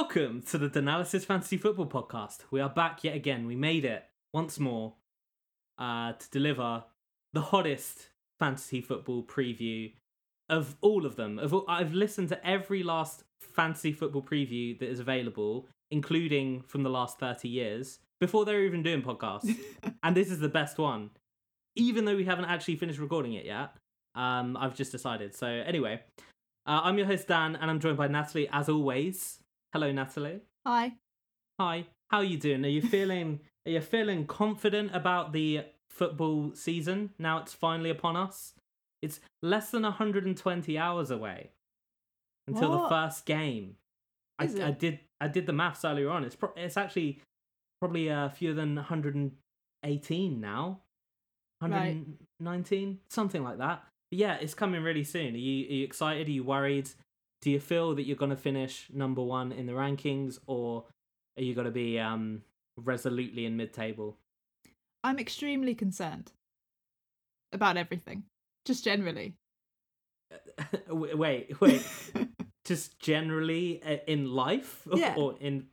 Welcome to the Danalysis Fantasy Football Podcast. We are back yet again. We made it once more uh, to deliver the hottest fantasy football preview of all of them. Of all, I've listened to every last fantasy football preview that is available, including from the last 30 years, before they were even doing podcasts. and this is the best one. Even though we haven't actually finished recording it yet, um, I've just decided. So, anyway, uh, I'm your host, Dan, and I'm joined by Natalie as always. Hello, Natalie. Hi. Hi. How are you doing? Are you feeling are you feeling confident about the football season now it's finally upon us? It's less than 120 hours away until the first game. I, I did I did the maths earlier on. It's pro- it's actually probably uh, fewer than 118 now. Right. 119, something like that. But yeah, it's coming really soon. Are you are you excited? Are you worried? Do you feel that you're going to finish number one in the rankings, or are you going to be um, resolutely in mid-table? I'm extremely concerned about everything, just generally. Wait, wait. Just generally uh, in life, Yeah. or in.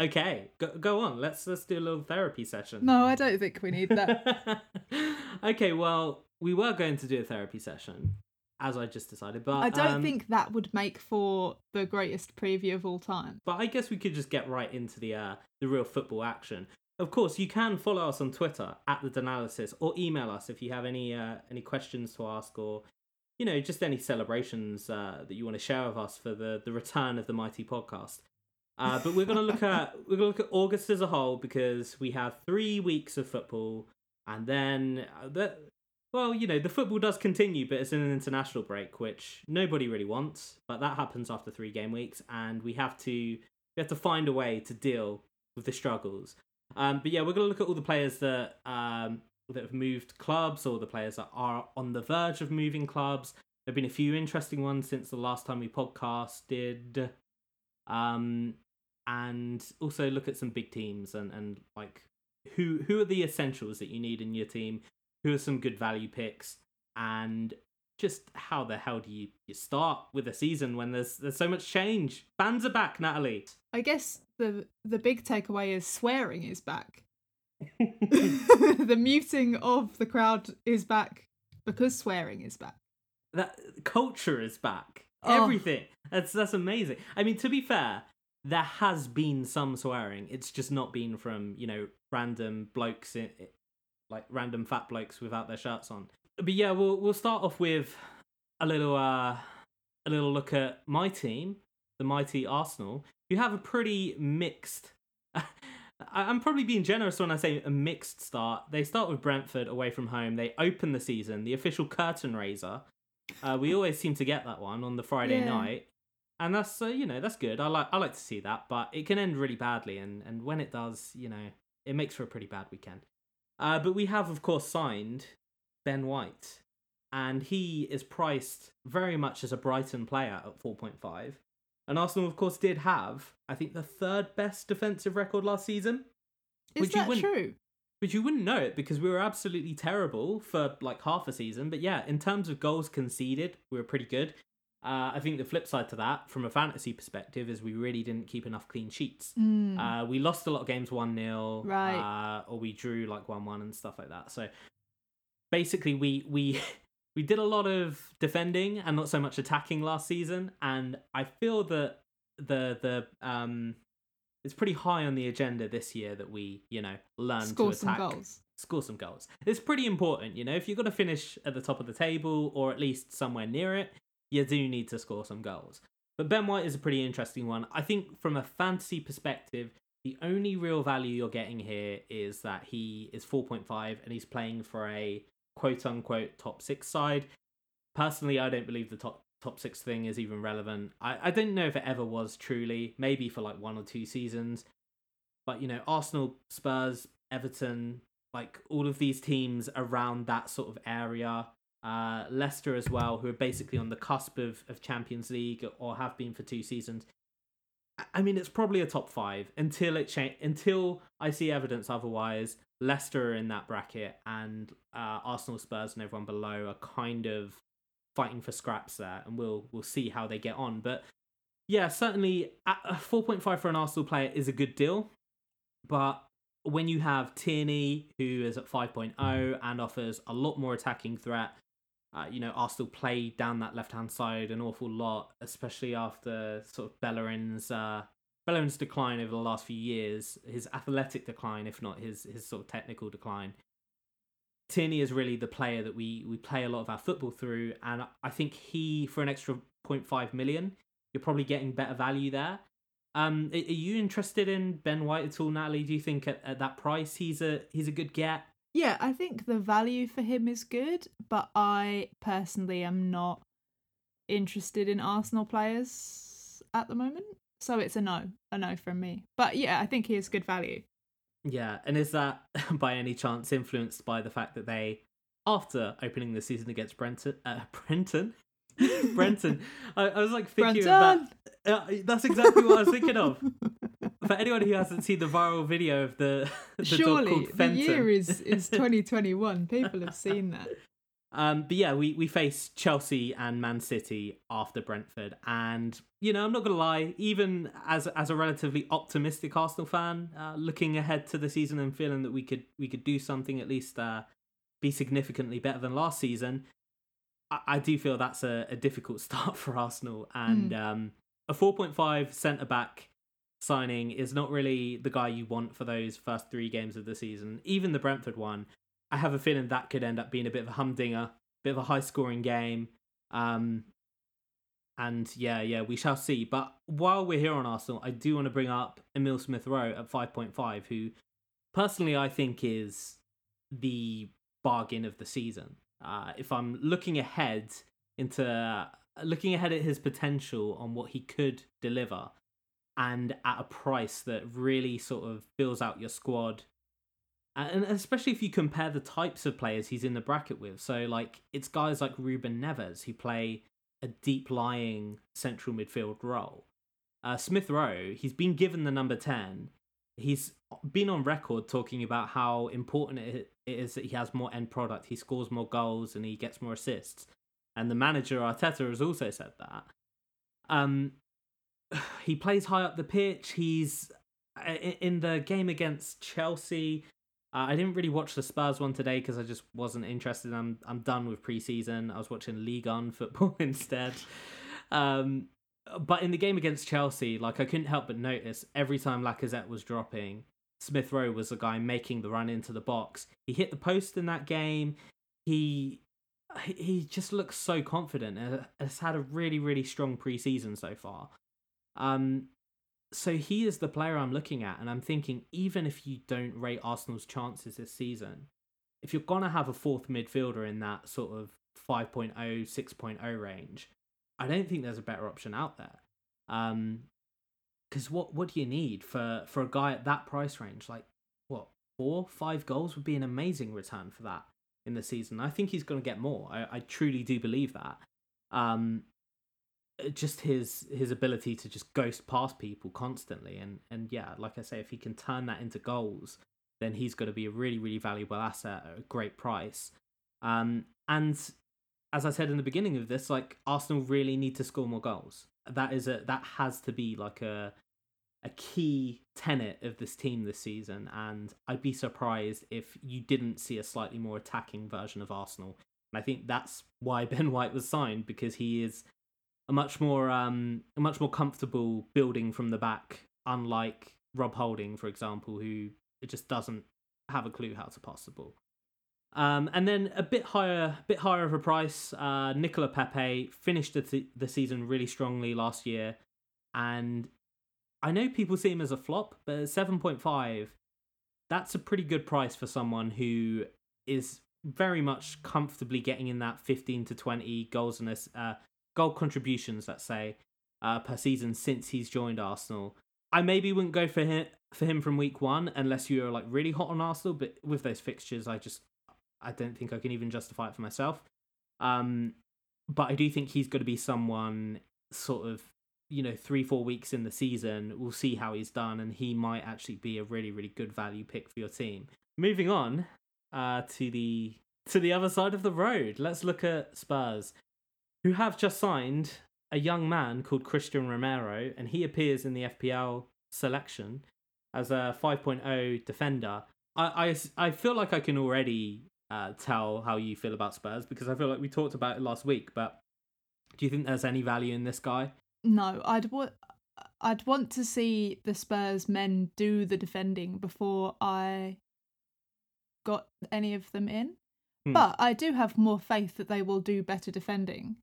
Okay, go go on. Let's let's do a little therapy session. No, I don't think we need that. okay, well, we were going to do a therapy session, as I just decided, but I don't um, think that would make for the greatest preview of all time. But I guess we could just get right into the uh, the real football action. Of course, you can follow us on Twitter at the Danalysis or email us if you have any uh, any questions to ask or you know just any celebrations uh, that you want to share with us for the the return of the mighty podcast. Uh, but we're gonna look at we're gonna look at August as a whole because we have three weeks of football and then uh, the, well you know the football does continue but it's in an international break which nobody really wants but that happens after three game weeks and we have to we have to find a way to deal with the struggles. Um, but yeah, we're gonna look at all the players that um, that have moved clubs or the players that are on the verge of moving clubs. There've been a few interesting ones since the last time we podcasted. Um, and also look at some big teams and, and like who who are the essentials that you need in your team, who are some good value picks, and just how the hell do you, you start with a season when there's there's so much change? Fans are back, Natalie. I guess the the big takeaway is swearing is back. the muting of the crowd is back because swearing is back. that culture is back. Oh. Everything. That's that's amazing. I mean, to be fair, there has been some swearing. It's just not been from you know random blokes, in, like random fat blokes without their shirts on. But yeah, we'll we'll start off with a little uh a little look at my team, the mighty Arsenal, who have a pretty mixed. I'm probably being generous when I say a mixed start. They start with Brentford away from home. They open the season, the official curtain raiser. Uh, we always seem to get that one on the Friday Yeah. night, and that's uh, you know that's good. I like I like to see that, but it can end really badly, and and when it does, you know, it makes for a pretty bad weekend. Uh, but we have of course signed Ben White, and he is priced very much as a Brighton player at four point five. And Arsenal, of course, did have I think the third best defensive record last season. Is you that true? But you wouldn't know it because we were absolutely terrible for like half a season. But yeah, in terms of goals conceded, we were pretty good. Uh, I think the flip side to that, from a fantasy perspective, is we really didn't keep enough clean sheets. Mm. Uh, we lost a lot of games 1 0, Right. uh, or we drew like 1 1 and stuff like that. So basically, we, we, we did a lot of defending and not so much attacking last season. And I feel that the, the, um, it's pretty high on the agenda this year that we, you know, learn Score to some attack goals. score some goals. It's pretty important, you know. If you're going to finish at the top of the table or at least somewhere near it, you do need to score some goals. But Ben White is a pretty interesting one. I think from a fantasy perspective, the only real value you're getting here is that he is 4.5 and he's playing for a quote unquote top six side. Personally, I don't believe the top top six thing is even relevant. I, I don't know if it ever was truly, maybe for like one or two seasons. But you know, Arsenal, Spurs, Everton, like all of these teams around that sort of area. Uh, Leicester as well, who are basically on the cusp of, of Champions League or have been for two seasons. I- mean, it's probably a top five until it cha- until I see evidence otherwise. Leicester are in that bracket, and uh, Arsenal, Spurs, and everyone below are kind of fighting for scraps there, and we'll we'll see how they get on. But Yeah, certainly a 4.5 for an Arsenal player is a good deal. But when you have Tierney, who is at 5.0 and offers a lot more attacking threat, uh, you know, Arsenal play down that left hand side an awful lot, especially after sort of Bellerin's uh, Bellerin's decline over the last few years, his athletic decline, if not his his sort of technical decline. Tierney is really the player that we we play a lot of our football through, and I think he for an extra 0.5 million, you're probably getting better value there. Um, are you interested in Ben White at all, Natalie? Do you think at, at that price he's a he's a good get? Yeah, I think the value for him is good, but I personally am not interested in Arsenal players at the moment. So it's a no, a no from me. But yeah, I think he is good value. Yeah, and is that by any chance influenced by the fact that they, after opening the season against Brenton, uh, Brenton, Brenton, I, I, was like thinking Brenton! about. Uh, that's exactly what I was thinking of. For anyone who hasn't seen the viral video of the, the surely the year is is 2021. People have seen that. Um, but yeah, we, we face Chelsea and Man City after Brentford, and you know I'm not gonna lie, even as as a relatively optimistic Arsenal fan, uh, looking ahead to the season and feeling that we could we could do something at least uh, be significantly better than last season, I, I do feel that's a, a difficult start for Arsenal, and mm. um, a 4.5 centre back signing is not really the guy you want for those first three games of the season. Even the Brentford one I have a feeling that could end up being a bit of a humdinger, bit of a high scoring game. Um, and yeah, yeah, we shall see. But while we're here on Arsenal, I do want to bring up Emil Smith Rowe at 5.5, who personally I think is the bargain of the season. Uh, if I'm looking ahead into uh, looking ahead at his potential on what he could deliver, and at a price that really sort of fills out your squad and especially if you compare the types of players he's in the bracket with. So, like, it's guys like Ruben Neves who play a deep lying central midfield role. Uh, Smith Rowe, he's been given the number 10. He's been on record talking about how important it is that he has more end product, he scores more goals, and he gets more assists. And the manager, Arteta, has also said that. Um, he plays high up the pitch. He's uh, in the game against Chelsea. Uh, I didn't really watch the Spurs one today because I just wasn't interested. I'm I'm done with preseason. I was watching League One football instead. Um, but in the game against Chelsea, like I couldn't help but notice every time Lacazette was dropping, Smith Rowe was the guy making the run into the box. He hit the post in that game. He he just looks so confident. and Has had a really really strong preseason so far. Um, so he is the player I'm looking at, and I'm thinking even if you don't rate Arsenal's chances this season, if you're gonna have a fourth midfielder in that sort of 5.0, 6.0 range, I don't think there's a better option out there. Um, because what what do you need for for a guy at that price range? Like what four, five goals would be an amazing return for that in the season. I think he's to get more. I, I truly do believe that. Um, just his his ability to just ghost past people constantly. And and yeah like i say if he can turn that into goals then he's going to be a really really valuable asset at a great price. Um and as i said in the beginning of this like arsenal really need to score more goals. That is a that has to be like a a key tenet of this team this season. And i'd be surprised if you didn't see a slightly more attacking version of arsenal. And i think that's why ben white was signed because he is a much more um a much more comfortable building from the back, unlike Rob Holding, for example, who it just doesn't have a clue how to pass the ball. Um, and then a bit higher, bit higher of a price. Uh, Nicola Pepe finished the, th- the season really strongly last year, and I know people see him as a flop, but seven point five, that's a pretty good price for someone who is very much comfortably getting in that fifteen to twenty goals and uh, goal contributions, let's say, uh, per season since he's joined Arsenal. I maybe wouldn't go for him for him from week one unless you're like really hot on Arsenal. But with those fixtures, I just I don't think I can even justify it for myself. Um, but I do think he's going to be someone sort of you know three four weeks in the season. We'll see how he's done, and he might actually be a really really good value pick for your team. Moving on uh, to the to the other side of the road, let's look at Spurs who have just signed a young man called Cristian Romero, and he appears in the FPL selection as a 5.0 defender. I, I, I feel like I can already uh, tell how you feel about Spurs because I feel like we talked about it last week. But do you think there's any value in this guy? No, I'd want I'd want to see the Spurs men do the defending before I got any of them in. Hmm. But I do have more faith that they will do better defending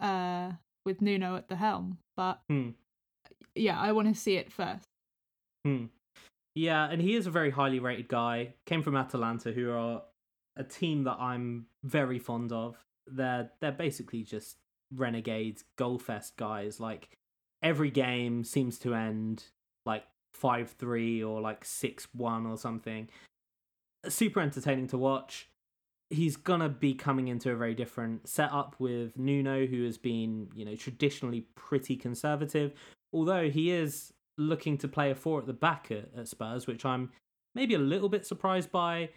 uh with Nuno at the helm. But Hmm. yeah, I want to see it first. Hmm. Yeah, and he is a very highly rated guy. Came from Atalanta, who are a team that I'm very fond of. They're they're basically just renegades, goalfest guys. Like every game seems to end like five three or like six one or something. Super entertaining to watch. He's gonna be coming into a very different setup with Nuno, who has been, you know, traditionally pretty conservative. Although he is looking to play a four at the back at, at Spurs, which I'm maybe a little bit surprised by.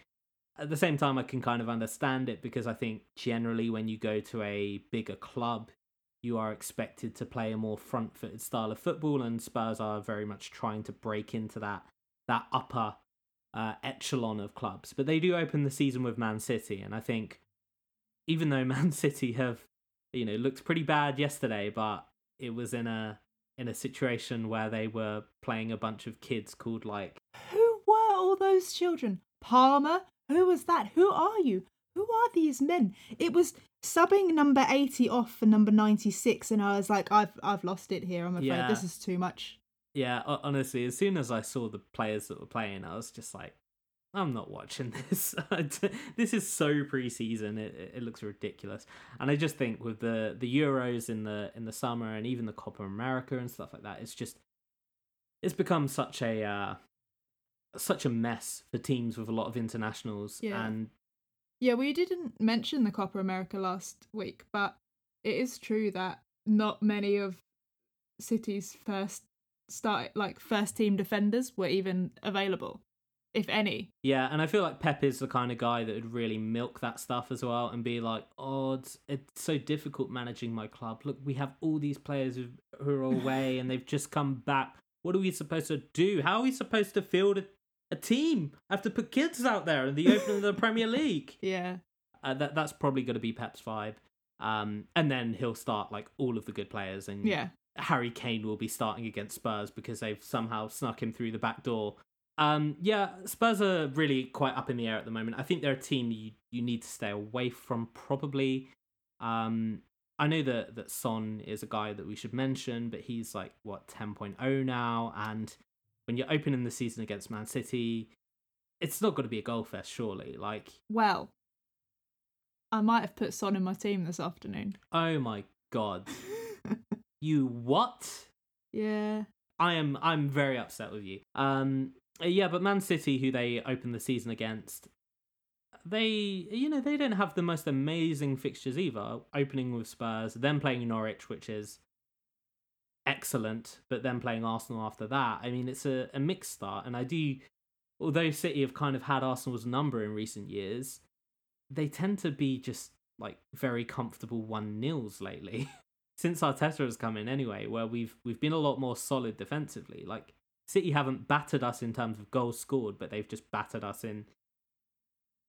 At the same time, I can kind of understand it because I think generally when you go to a bigger club, you are expected to play a more front footed style of football, and Spurs are very much trying to break into that that upper uh, echelon of clubs. But they do open the season with Man City, and I think even though Man City have you know looked pretty bad yesterday, but it was in a in a situation where they were playing a bunch of kids called like Who were all those children? Palmer? Who was that? Who are you? Who are these men? It was subbing number 80 off for number 96 and I was like I've I've lost it here. I'm afraid Yeah. this is too much. Yeah honestly as soon as i saw the players that were playing i was just like i'm not watching this this is so pre-season it, it- looks ridiculous and i just think with the the euros in the in the summer and even the copa america and stuff like that it's just it's become such a uh such a mess for teams with a lot of internationals Yeah. and Yeah, we didn't mention the Copa America last week, but it is true that not many of City's first start like first team defenders were even available, if any. Yeah, and I feel like Pep is the kind of guy that would really milk that stuff as well and be like, "Oh, it's, it's so difficult managing my club. Look, we have all these players who, who are away and they've just come back. What are we supposed to do? How are we supposed to field a, a team? I have to put kids out there in the opening of the Premier League. Yeah. Uh, that that's probably going to be Pep's vibe. Um, and then he'll start like all of the good players, and Yeah. Harry Kane will be starting against Spurs because they've somehow snuck him through the back door. Um, yeah, Spurs are really quite up in the air at the moment. I think they're a team you, you need to stay away from, probably. Um, I know that, that Son is a guy that we should mention, but he's like, what, 10.0 now? And when you're opening the season against Man City, it's not going to be a goal fest, surely. Like, Well, I might have put Son in my team this afternoon. oh my God. you what? yeah. I am I'm very upset with you. Um uh, yeah, but Man City who they opened the season against they you know, they don't have the most amazing fixtures either. Opening with Spurs, then playing Norwich, which is excellent, but then playing Arsenal after that. I mean, it's a, a mixed start and I do although City have kind of had Arsenal's number in recent years, they tend to be just like very comfortable one nils lately. Since Arteta has come in anyway, where we've we've been a lot more solid defensively. Like City haven't battered us in terms of goals scored, but they've just battered us in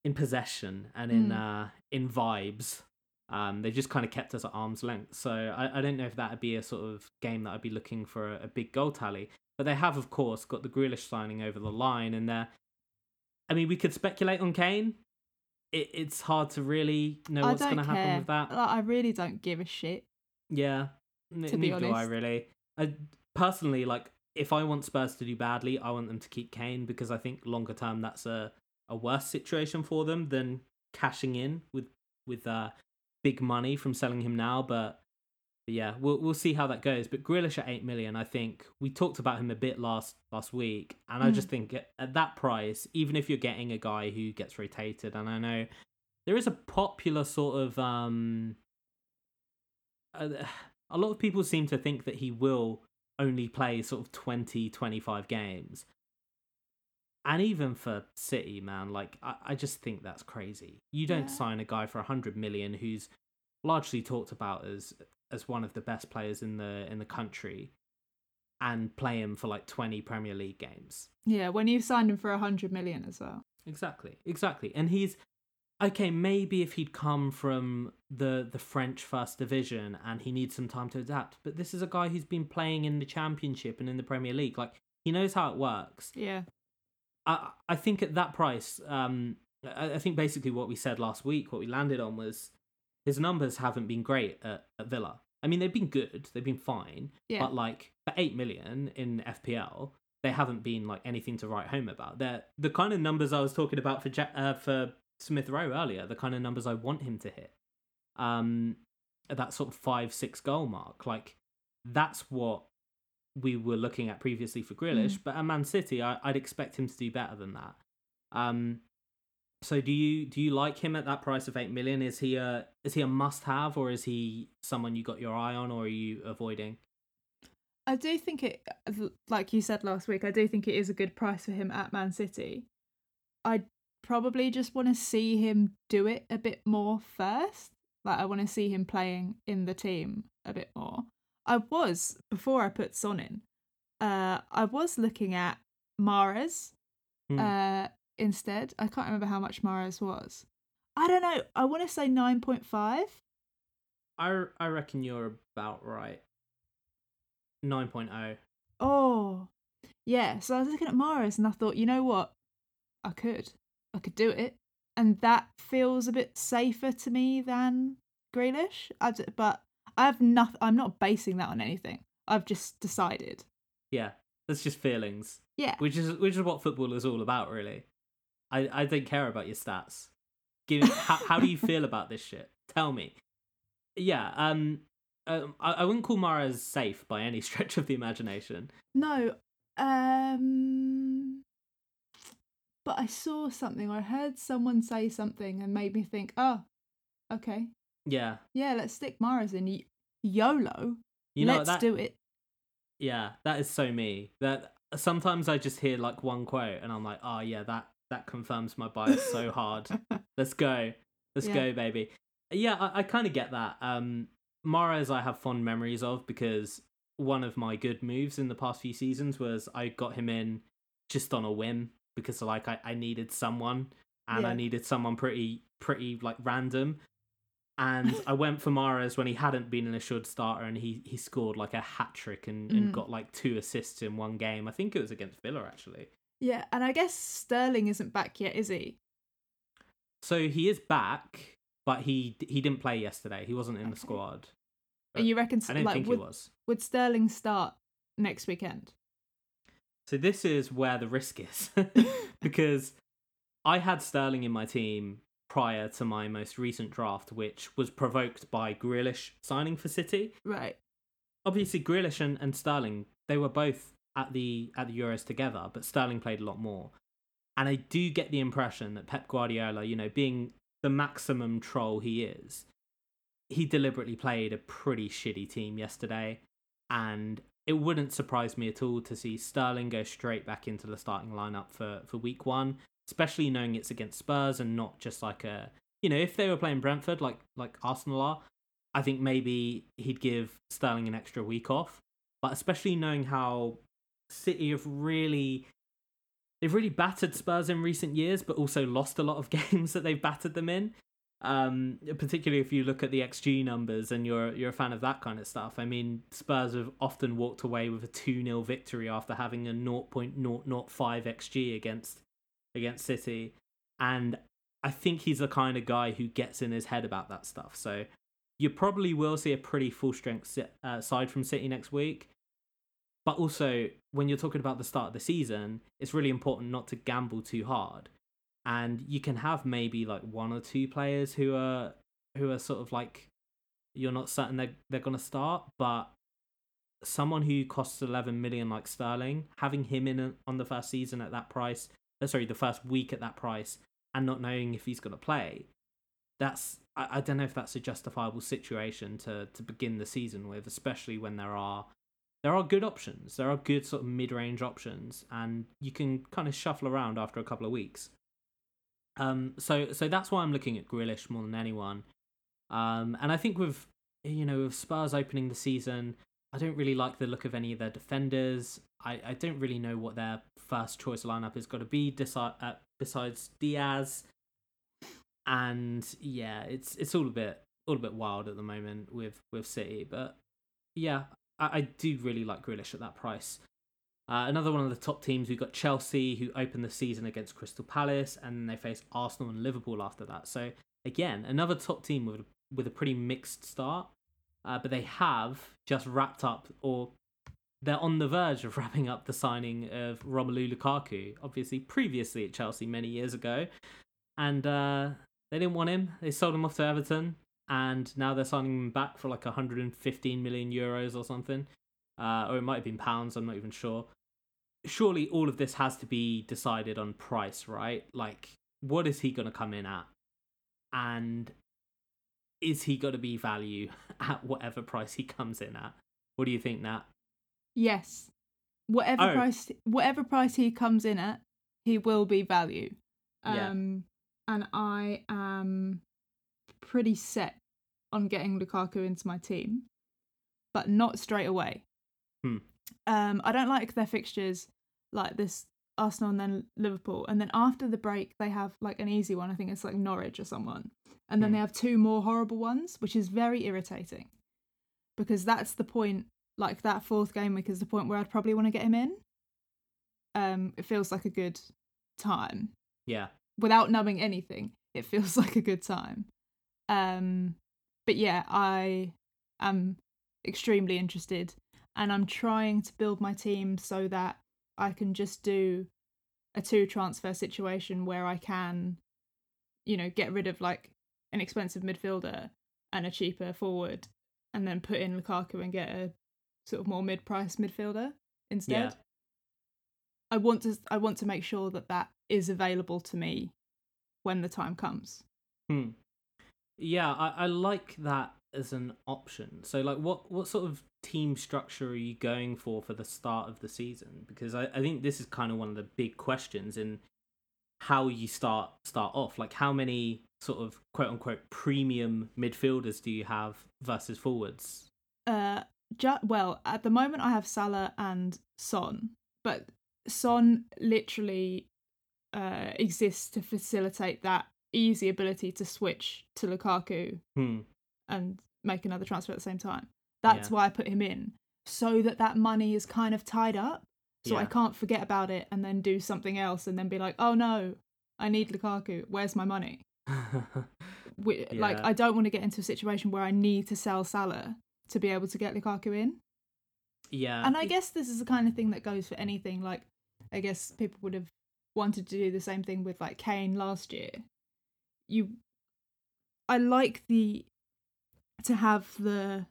in possession and in uh in vibes. Um, they just kind of kept us at arm's length. So I, I don't know if that would be a sort of game that I'd be looking for a, a big goal tally. But they have, of course, got the Grealish signing over the line, and they're. I mean, we could speculate on Kane. It, it's hard to really know I what's going to happen with that. Like, I really don't give a shit. Yeah, n- to be neither do I really. I personally like if I want Spurs to do badly, I want them to keep Kane because I think longer term that's a a worse situation for them than cashing in with with uh big money from selling him now. But, but yeah, we'll we'll see how that goes. But Grealish at eight million, I think we talked about him a bit last last week, and I Mm. just think at, at that price, even if you're getting a guy who gets rotated, and I know there is a popular sort of um Uh, a lot of people seem to think that he will only play sort of 20 25 games and even for city man like i, I just think that's crazy you don't Yeah. sign a guy for 100 million who's largely talked about as as one of the best players in the in the country and play him for like 20 Premier League games. Yeah, when you signed him for a hundred million as well. Exactly. Exactly. And he's okay, maybe if he'd come from the the French first division and he needs some time to adapt, but this is a guy who's been playing in the championship and in the Premier League. Like he knows how it works. Yeah. I I think at that price, um I, I think basically what we said last week, what we landed on was his numbers haven't been great at, at Villa. I mean, they've been good, they've been fine, Yeah. but like for eight million in FPL, they haven't been like anything to write home about. They're the kind of numbers I was talking about for ja- uh, for Smith Rowe earlier, the kind of numbers I want him to hit. Um, that sort of five six goal mark, like that's what we were looking at previously for Grealish. But at Man City, I, I'd expect him to do better than that. Um, so do you do you like him at that price of eight million? Is he a is he a must have or is he someone you got your eye on or are you avoiding? I do think it, like you said last week, I do think it is a good price for him at Man City. I probably just want to see him do it a bit more first. Like, I want to see him playing in the team a bit more. I was, before I put Son in, uh, I was looking at Mahrez Hmm. uh, instead. I can't remember how much Mahrez was. I don't know. I want to say 9.5. I I reckon you're about right. 9.0. Oh, yeah. So I was looking at Mahrez and I thought, you know what? I could. I could do it. And that feels a bit safer to me than Grealish. I d- but I have nothing. I'm not basing that on anything. I've just decided. Yeah, that's just feelings, Yeah. which is which is what football is all about, really. I I don't care about your stats. Give how how do you feel about this shit? Tell me. Yeah, um, um I, I wouldn't call Mahrez safe by any stretch of the imagination. No. Um. But I saw something or I heard someone say something and made me think, oh, okay. Yeah, Yeah, let's stick Mahrez in. Y- YOLO. you know let's that. do it. Yeah, that is so me. That sometimes I just hear like one quote and I'm like, oh yeah, that that confirms my bias so hard. Let's go, let's Yeah. go, baby. Yeah, I, I kind of get that. Um, Mahrez, I have fond memories of because one of my good moves in the past few seasons was I got him in just on a whim because like I, I needed someone and I needed someone pretty pretty like random. And I went for Mahrez when he hadn't been an assured starter, and he, he scored like a hat trick and, and Mm. got like two assists in one game. I think it was against Villa actually. Yeah, and I guess Sterling isn't back yet, is he? So he is back, but he he didn't play yesterday. He wasn't in the Okay. squad. And you reckon I don't like think would, he was. would Sterling start next weekend? So this is where the risk is because I had Sterling in my team prior to my most recent draft, which was provoked by Grealish signing for City. Right. Obviously, Grealish and, and Sterling they were both at the at the Euros together, but Sterling played a lot more. And I do get the impression that Pep Guardiola, you know, being the maximum troll he is, he deliberately played a pretty shitty team yesterday. And it wouldn't surprise me at all to see Sterling go straight back into the starting lineup for, for week one, especially knowing it's against Spurs and not just like a you know, if they were playing Brentford like like Arsenal are, I think maybe he'd give Sterling an extra week off. But especially knowing how City have really they've really battered Spurs in recent years, but also lost a lot of games that they've battered them in. Um, particularly if you look at the XG numbers and you're you're a fan of that kind of stuff. I mean, Spurs have often walked away with a 2-0 victory after having a 0.005 XG against against City. And I think he's the kind of guy who gets in his head about that stuff. So you probably will see a pretty full strength uh, side from City next week. But also, when you're talking about the start of the season, it's really important not to gamble too hard. And you can have maybe like one or two players who are who are sort of like you're not certain they're they're gonna start, but someone who costs 11 million like Sterling, having him in on the first season at that price, uh, sorry, the first week at that price, and not knowing if he's gonna play, that's I, I don't know if that's a justifiable situation to to begin the season with, especially when there are there are good options. There are good sort of mid-range options, and you can kind of shuffle around after a couple of weeks. Um, so so that's why I'm looking at Grealish more than anyone. Um, and I think with you know, with Spurs opening the season, I don't really like the look of any of their defenders. I, I don't really know what their first choice lineup is going to be desi- uh, besides Diaz. And yeah, it's it's all a bit all a bit wild at the moment with with City, but yeah, I, I do really like Grealish at that price. Uh, another one of the top teams, we've got Chelsea, who opened the season against Crystal Palace, and they face Arsenal and Liverpool after that. So again, another top team with with a pretty mixed start, uh, but they have just wrapped up, or they're on the verge of wrapping up the signing of Romelu Lukaku. Obviously, previously at Chelsea many years ago, and uh, they didn't want him. They sold him off to Everton, and now they're signing him back for like 115 million euros or something. Uh, or it might have been pounds, I'm not even sure. Surely all of this has to be decided on price, right? Like, what is he going to come in at? And is he going to be value at whatever price he comes in at? What do you think, Nat? Yes. Whatever Oh. price whatever price he comes in at, he will be value. Yeah. Um and I am pretty set on getting Lukaku into my team, but not straight away. Hmm. Um I don't like their fixtures like this Arsenal and then Liverpool and then after the break they have like an easy one I think it's like Norwich or someone and then Hmm. they have two more horrible ones which is very irritating because that's the point like that fourth game week is the point where I'd probably want to get him in. Um, it feels like a good time Yeah. without numbing anything. It feels like a good time. Um, but yeah, I am extremely interested, and I'm trying to build my team so that I can just do a two transfer situation where I can, you know, get rid of like an expensive midfielder and a cheaper forward, and then put in Lukaku and get a sort of more mid-price midfielder instead. Yeah. I want to I want to make sure that that is available to me when the time comes. Hmm. Yeah, I, I like that as an option. So, like, what what sort of team structure are you going for for the start of the season? Because I, I think this is kind of one of the big questions in how you start start off. Like, how many sort of quote unquote premium midfielders do you have versus forwards? Uh, ju- well, at the moment I have Salah and Son, but Son literally uh, exists to facilitate that easy ability to switch to Lukaku Hmm. and make another transfer at the same time. That's Yeah. why I put him in, so that that money is kind of tied up, so I can't forget about it and then do something else and then be like, oh no, I need Lukaku. Where's my money? we, like I don't want to get into a situation where I need to sell Salah to be able to get Lukaku in. yeah. And I guess this is the kind of thing that goes for anything. Like I guess people would have wanted to do the same thing with like Kane last year. You I like the to have the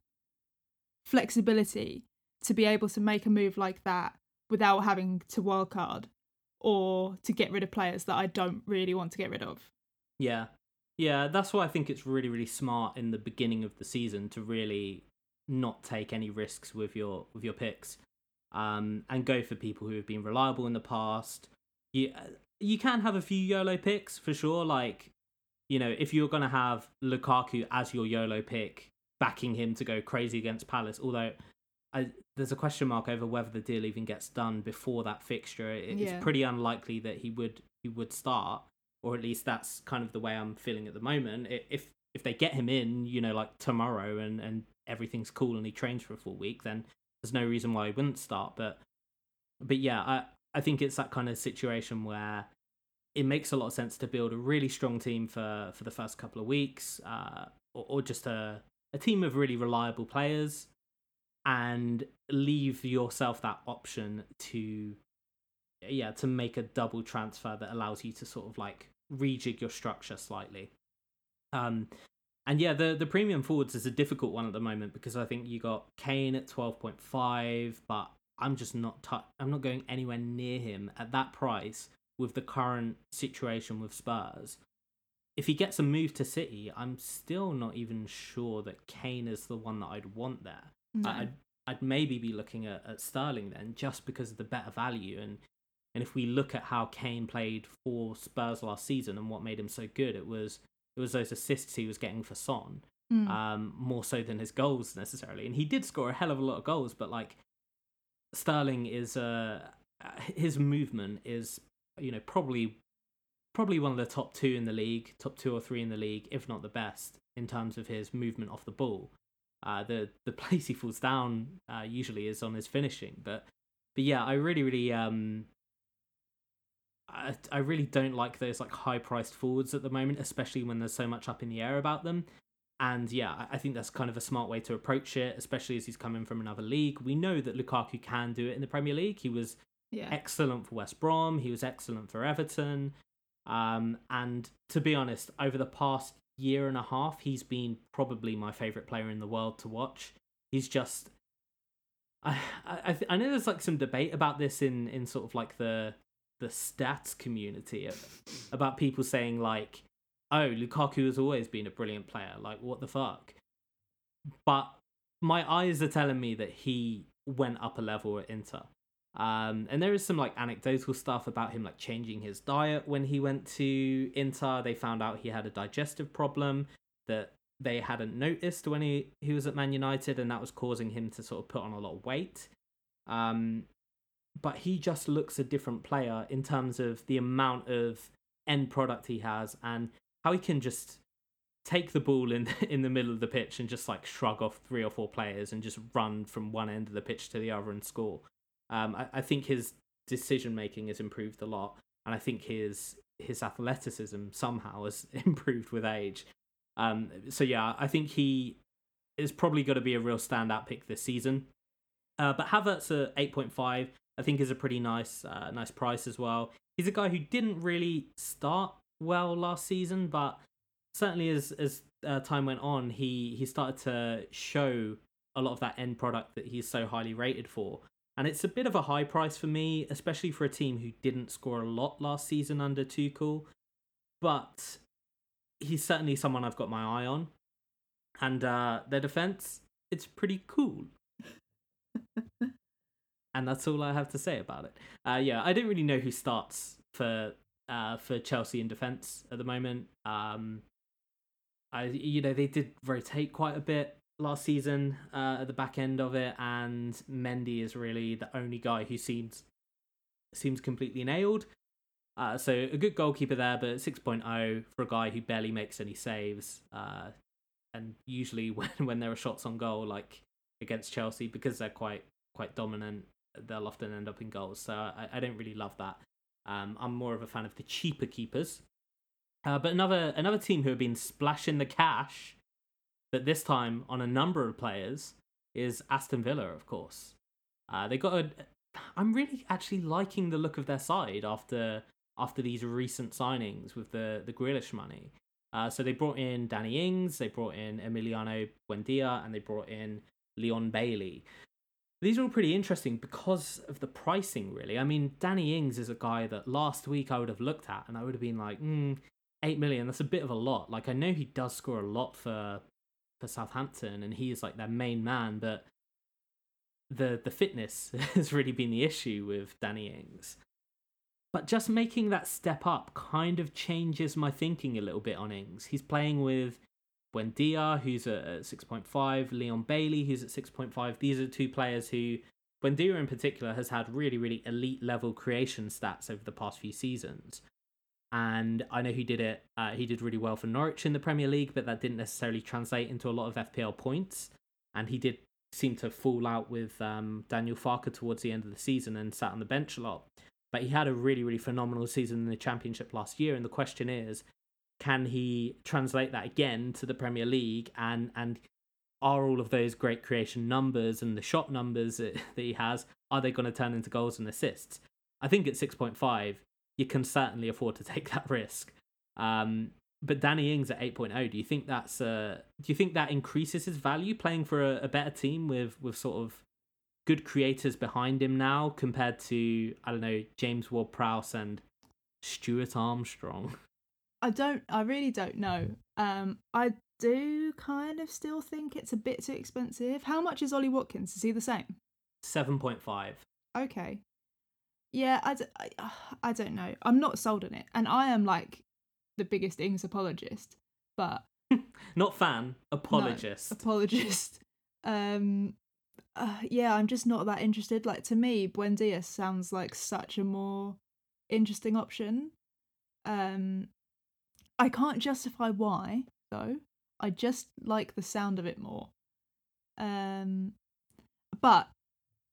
flexibility to be able to make a move like that without having to wildcard or to get rid of players that I don't really want to get rid of. Yeah. Yeah, that's why I think it's really, really smart in the beginning of the season to really not take any risks with your with your picks. Um, and go for people who have been reliable in the past. You you can have a few YOLO picks for sure. Like, you know, if you're gonna have Lukaku as your YOLO pick, backing him to go crazy against Palace, although I, there's a question mark over whether the deal even gets done before that fixture. It, Yeah. It's pretty unlikely that he would he would start or at least that's kind of the way I'm feeling at the moment. If if they get him in, you know, like tomorrow and and everything's cool and he trains for a full week, then there's no reason why he wouldn't start. But but yeah, I I think it's that kind of situation where it makes a lot of sense to build a really strong team for for the first couple of weeks, uh, or, or just a a team of really reliable players, and leave yourself that option to yeah to make a double transfer that allows you to sort of like rejig your structure slightly. Um and yeah the the premium forwards is a difficult one at the moment because i think you got kane at 12.5 but i'm just not tou i'm not going anywhere near him at that price with the current situation with spurs if he gets a move to city i'm still not even sure that kane is the one that i'd want there No. I'd, I'd maybe be looking at, at Sterling then, just because of the better value. And and if we look at how Kane played for Spurs last season and what made him so good, it was it was those assists he was getting for Son. Mm. um, more so than his goals necessarily. And he did score a hell of a lot of goals, but like Sterling is uh, his movement is you know probably probably one of the top two in the league, top two or three in the league, if not the best in terms of his movement off the ball. Uh, the the place he falls down uh, usually is on his finishing, but but yeah, I really really um I, I really don't like those like high priced forwards at the moment, especially when there's so much up in the air about them. And yeah, I- think that's kind of a smart way to approach it, especially as he's coming from another league. We know that Lukaku can do it in the Premier League. He was yeah. excellent for West Brom. He was excellent for Everton. Um, and to be honest, over the past year and a half, he's been probably my favorite player in the world to watch. He's just, I I, I know there's like some debate about this in in sort of like the the stats community of- about people saying like, oh, Lukaku has always been a brilliant player. Like, what the fuck? But my eyes are telling me that he went up a level at Inter. Um, and there is some like anecdotal stuff about him like changing his diet when he went to Inter. They found out he had a digestive problem that they hadn't noticed when he, he was at Man United, and that was causing him to sort of put on a lot of weight. Um, but he just looks a different player in terms of the amount of end product he has and how he can just take the ball in in the middle of the pitch and just like shrug off three or four players and just run from one end of the pitch to the other and score. Um, I, I think his decision making has improved a lot, and I think his his athleticism somehow has improved with age. Um, so yeah, I think he is probably going to be a real standout pick this season. Uh, but Havertz at eight point five, I think, is a pretty nice uh, nice price as well. He's a guy who didn't really start well last season, but certainly as as uh, time went on, he he started to show a lot of that end product that he's so highly rated for. And it's a bit of a high price for me, especially for a team who didn't score a lot last season under Tuchel. But he's certainly someone I've got my eye on. And uh, their defense, it's pretty cool. and that's all I have to say about it. Uh, yeah, I don't really know who starts for uh, for Chelsea in defense at the moment. Um, I you know they did rotate quite a bit last season uh, at the back end of it, and Mendy is really the only guy who seems seems completely nailed. Uh, so a good goalkeeper there, but 6.0 for a guy who barely makes any saves. Uh, and usually when, when there are shots on goal, like against Chelsea, because they're quite quite dominant, they'll often end up in goals. So I, I don't really love that. Um, I'm more of a fan of the cheaper keepers. Uh, but another another team who have been splashing the cash, but this time on a number of players, is Aston Villa, of course. Uh, they got a. I'm really actually liking the look of their side after after these recent signings with the the Grealish money. Uh, so they brought in Danny Ings, they brought in Emiliano Buendia, and they brought in Leon Bailey. These are all pretty interesting because of the pricing, really. I mean, Danny Ings is a guy that last week I would have looked at and I would have been like, mm, 8 million, that's a bit of a lot. Like, I know he does score a lot for for Southampton and he is like their main man, but the the fitness has really been the issue with Danny Ings. But just making that step up kind of changes my thinking a little bit on Ings. He's playing with Buendia, who's at 6.5, Leon Bailey, who's at 6.5. These are two players who, Buendia in particular, has had really, really elite level creation stats over the past few seasons. And I know he did it, uh, he did really well for Norwich in the Premier League, but that didn't necessarily translate into a lot of FPL points. And he did seem to fall out with um, Daniel Farke towards the end of the season and sat on the bench a lot. But he had a really, really phenomenal season in the Championship last year. And the question is, can he translate that again to the Premier League? And and are all of those great creation numbers and the shot numbers that, he has are they going to turn into goals and assists? I think at six point five, you can certainly afford to take that risk. Um, but Danny Ings at 8.0, do you think that's uh, do you think that increases his value playing for a, a better team with with sort of good creators behind him now compared to I don't know James Ward-Prowse and Stuart Armstrong? I don't. I really don't know. Um, I do kind of still think it's a bit too expensive. How much is Ollie Watkins? Is he the same? 7.5. Okay. Yeah, I, d- I, I don't know. I'm not sold on it, and I am like the biggest Ings apologist, but not fan, apologist. apologist. Um, uh, yeah, I'm just not that interested. Like to me, Buendia sounds like such a more interesting option. Um, I can't justify why though. I just like the sound of it more. Um, but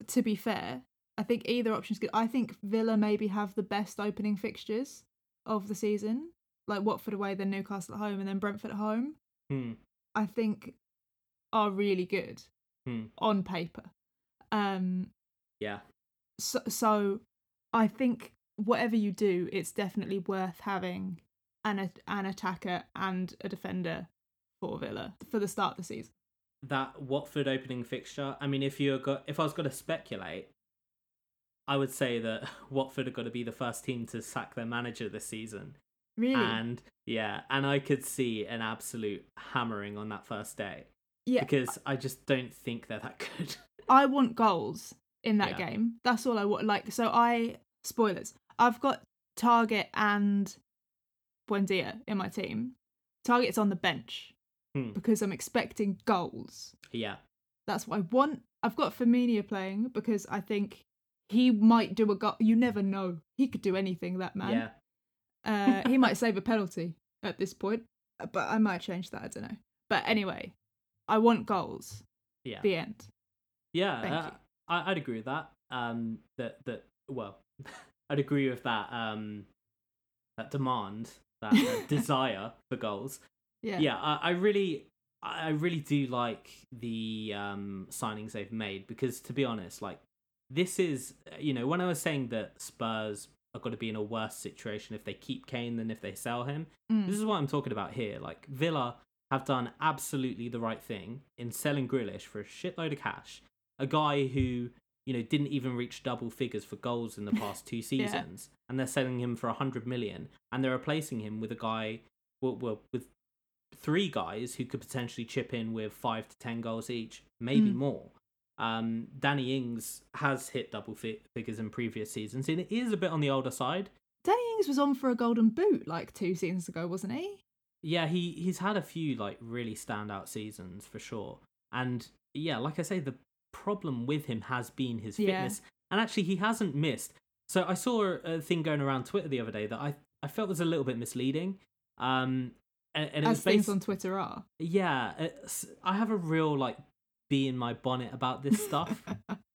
to be fair, I think either option is good. I think Villa maybe have the best opening fixtures of the season, like Watford away, then Newcastle at home, and then Brentford at home. Hmm. I think are really good Hmm. on paper. Um, Yeah. so, so I think whatever you do, it's definitely worth having an an attacker and a defender for Villa for the start of the season. That Watford opening fixture. I mean, if you got, if I was going to speculate, I would say that Watford are going to be the first team to sack their manager this season. Really, And yeah, and I could see an absolute hammering on that first day yeah. because I just don't think they're that good. I want goals in that Yeah. game. That's all I want. Like, so I spoilers. I've got Targett and Buendia in my team. Targett's on the bench Hmm. because I'm expecting goals. yeah. That's what I want. I've got Firmino playing because I think he might do a goal. You never know. He could do anything. That man. Yeah. Uh, he might save a penalty at this point, uh, but I might change that. I don't know. But anyway, I want goals. Yeah. The end. Yeah, Thank uh, you. I, I'd agree with that. Um, that that well, I'd agree with that. Um, that demand, that uh, desire for goals. Yeah. Yeah, I, I really, I really do like the um signings they've made because, to be honest, like this is, you know, when I was saying that Spurs are going to be in a worse situation if they keep Kane than if they sell him. Mm. This is what I'm talking about here. Like Villa have done absolutely the right thing in selling Grealish for a shitload of cash. A guy who, you know, didn't even reach double figures for goals in the past two seasons, and they're selling him for a hundred million, and they're replacing him with a guy, well, well, with three guys who could potentially chip in with five to ten goals each, maybe Mm. more. Um, Danny Ings has hit double fi- figures in previous seasons, and it is a bit on the older side. Danny Ings was on for a golden boot like two seasons ago, wasn't he? Yeah, he he's had a few like really standout seasons for sure. And yeah, like I say, the problem with him has been his Yeah. fitness. And actually he hasn't missed. So I saw a, thing going around Twitter the other day that I I felt was a little bit misleading. Um and, and it As was things based on Twitter are. yeah, it's, I have a real like bee in my bonnet about this stuff.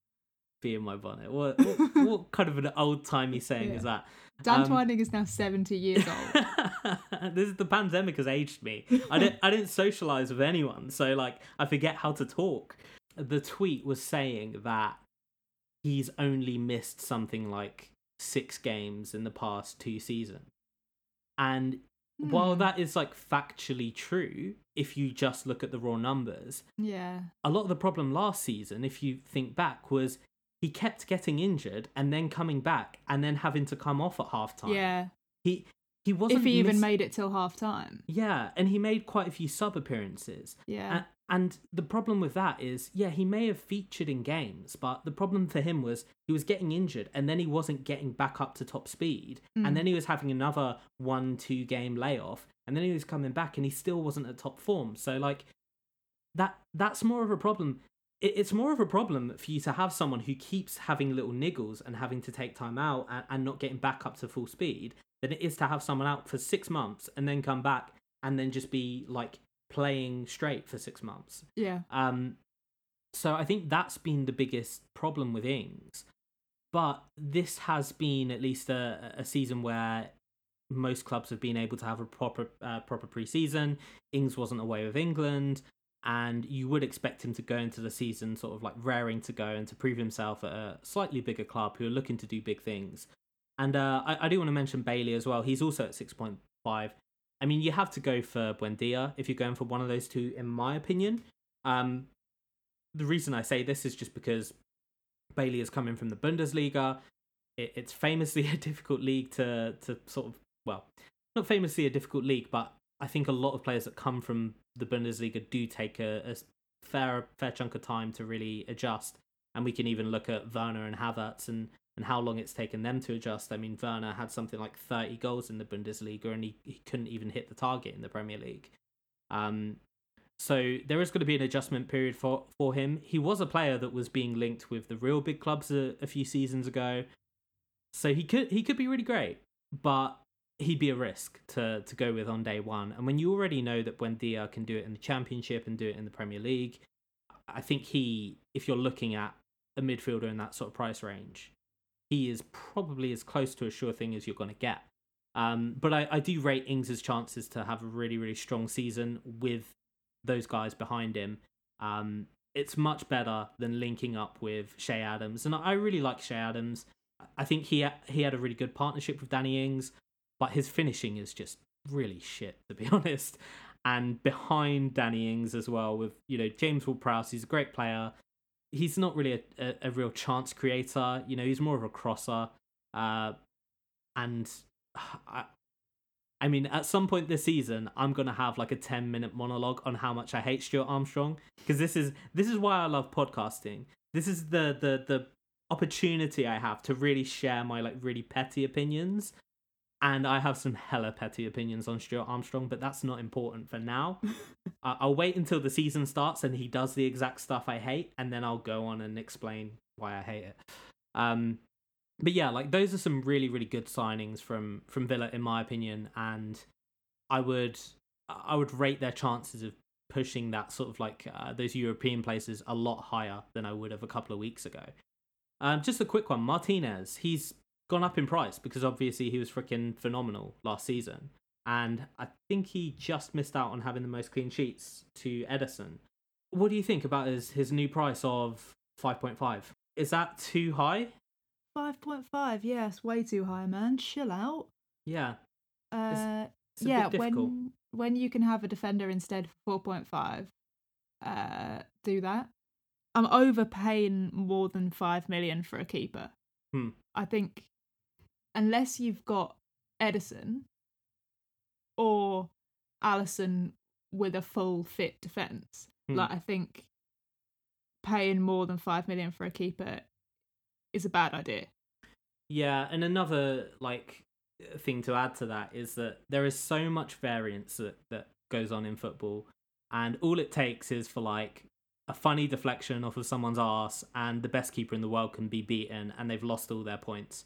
be in my bonnet. What what, what kind of an old timey saying is that? Dan Um, Twining is now seventy years old. this is the pandemic has aged me. I didn't I didn't socialize with anyone, so like I forget how to talk. The tweet was saying that he's only missed something like six games in the past two seasons. And while Hmm. that is like factually true, if you just look at the raw numbers, yeah, a lot of the problem last season, if you think back, was he kept getting injured and then coming back and then having to come off at half time. yeah. He he wasn't If he even made it till half time. Yeah, and he made quite a few sub appearances. Yeah. A- and the problem with that is, yeah, he may have featured in games, but the problem for him was he was getting injured and then he wasn't getting back up to top speed. Mm. And then he was having another one, two game layoff. And then he was coming back and he still wasn't at top form. So, like, that that's more of a problem. It, it's more of a problem for you to have someone who keeps having little niggles and having to take time out and, and not getting back up to full speed than it is to have someone out for six months and then come back and then just be like playing straight for six months. yeah. Um, so I think that's been the biggest problem with Ings. But this has been at least a, a season where most clubs have been able to have a proper uh, proper pre-season. Ings wasn't away with England, and you would expect him to go into the season sort of like raring to go and to prove himself at a slightly bigger club who are looking to do big things. And uh, I, I do want to mention Bailey as well. He's also at six point five. I mean, you have to go for Buendia if you're going for one of those two, in my opinion. Um, the reason I say this is just because Bailey is coming from the Bundesliga. It, it's famously a difficult league to to sort of well, not famously a difficult league, but I think a lot of players that come from the Bundesliga do take a, a fair fair chunk of time to really adjust. And we can even look at Werner and Havertz and and how long it's taken them to adjust. I mean, Werner had something like 30 goals in the Bundesliga and he, he couldn't even hit the target in the Premier League. Um, So there is going to be an adjustment period for, for him. He was a player that was being linked with the real big clubs a, a few seasons ago. So he could he could be really great, but he'd be a risk to to go with on day one. And when you already know that Buendia can do it in the Championship and do it in the Premier League, I think he, if you're looking at a midfielder in that sort of price range, he is probably as close to a sure thing as you're going to get. Um, but I, I do rate Ings' chances to have a really, really strong season with those guys behind him. Um, it's much better than linking up with Che Adams, and I really like Che Adams. I think he he had a really good partnership with Danny Ings, but his finishing is just really shit to be honest. And behind Danny Ings as well, with you know James Ward-Prowse, he's a great player. He's not really a, a, a, real chance creator. You know, he's more of a crosser. Uh, and I, I mean, at some point this season, I'm gonna have like a 10 minute monologue on how much I hate Stuart Armstrong because this is this is why I love podcasting. This is the the the opportunity I have to really share my like really petty opinions. And I have some hella petty opinions on Stuart Armstrong, but that's not important for now. I'll wait until the season starts and he does the exact stuff I hate, and then I'll go on and explain why I hate it. Um, but yeah, like those are some really really good signings from from Villa in my opinion, and I would I would rate their chances of pushing that sort of like uh, those European places a lot higher than I would have a couple of weeks ago. Um, just a quick one, Martinez. He's gone up in price because obviously he was freaking phenomenal last season, and I think he just missed out on having the most clean sheets to Ederson. What do you think about his his new price of five point five? Is that too high? 5.5, yes, way too high, man. Chill out. Yeah. Uh, it's, it's yeah, when when you can have a defender instead for 4.5, uh, do that. I'm overpaying more than 5 million for a keeper. Hmm. I think unless you've got Ederson or Alisson with a full fit defense, hmm. like I think paying more than 5 million for a keeper is a bad idea. Yeah, and another like thing to add to that is that there is so much variance that, that goes on in football, and all it takes is for like a funny deflection off of someone's ass, and the best keeper in the world can be beaten, and they've lost all their points.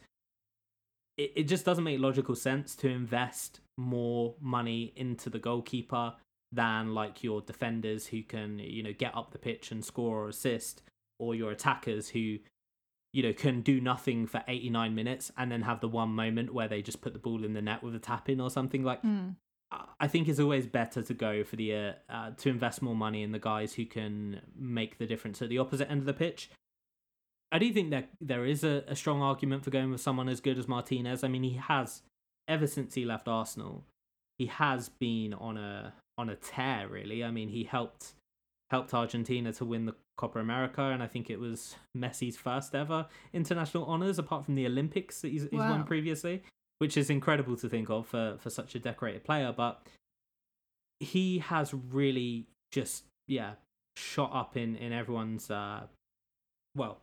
It it just doesn't make logical sense to invest more money into the goalkeeper than like your defenders who can you know get up the pitch and score or assist, or your attackers who you know, can do nothing for 89 minutes and then have the one moment where they just put the ball in the net with a tap in or something like mm. I think it's always better to go for the uh, uh, to invest more money in the guys who can make the difference at the opposite end of the pitch. I do think that there is a, a strong argument for going with someone as good as Martinez. I mean, he has ever since he left Arsenal, he has been on a on a tear. Really, I mean, he helped helped Argentina to win the Copa America, and I think it was Messi's first ever international honors, apart from the Olympics that he's, he's wow. won previously, which is incredible to think of for, for such a decorated player. But he has really just, yeah, shot up in, in everyone's, uh, well,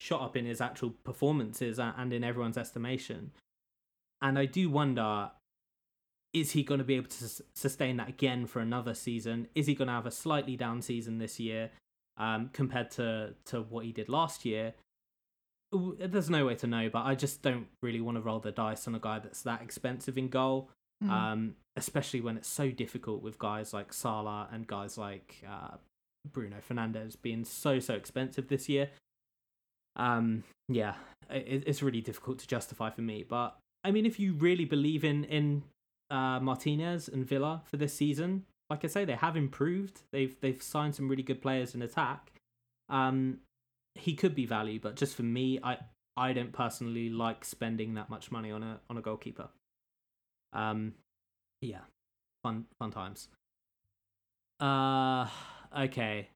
shot up in his actual performances and in everyone's estimation. And I do wonder is he going to be able to sustain that again for another season? Is he going to have a slightly down season this year um, compared to, to what he did last year? There's no way to know, but I just don't really want to roll the dice on a guy that's that expensive in goal, mm. um, especially when it's so difficult with guys like Salah and guys like uh, Bruno Fernandes being so so expensive this year. Um, yeah, it, it's really difficult to justify for me. But I mean, if you really believe in in uh, Martinez and Villa for this season. Like I say, they have improved. They've they've signed some really good players in attack. Um, he could be value, but just for me, I I don't personally like spending that much money on a on a goalkeeper. Um, yeah, fun fun times. Uh, okay.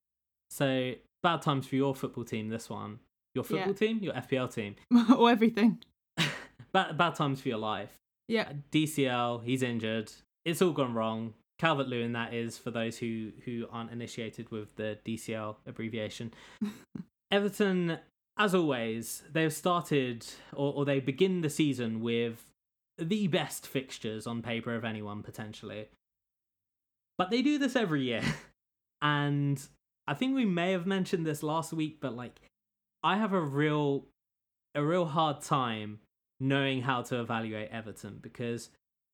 So bad times for your football team. This one, your football yeah. team, your FPL team, or everything. bad bad times for your life. Yeah. Uh, DCL, he's injured. It's all gone wrong. Calvert Lewin, that is, for those who, who aren't initiated with the DCL abbreviation. Everton, as always, they've started or, or they begin the season with the best fixtures on paper of anyone, potentially. But they do this every year. And I think we may have mentioned this last week, but like I have a real a real hard time knowing how to evaluate Everton because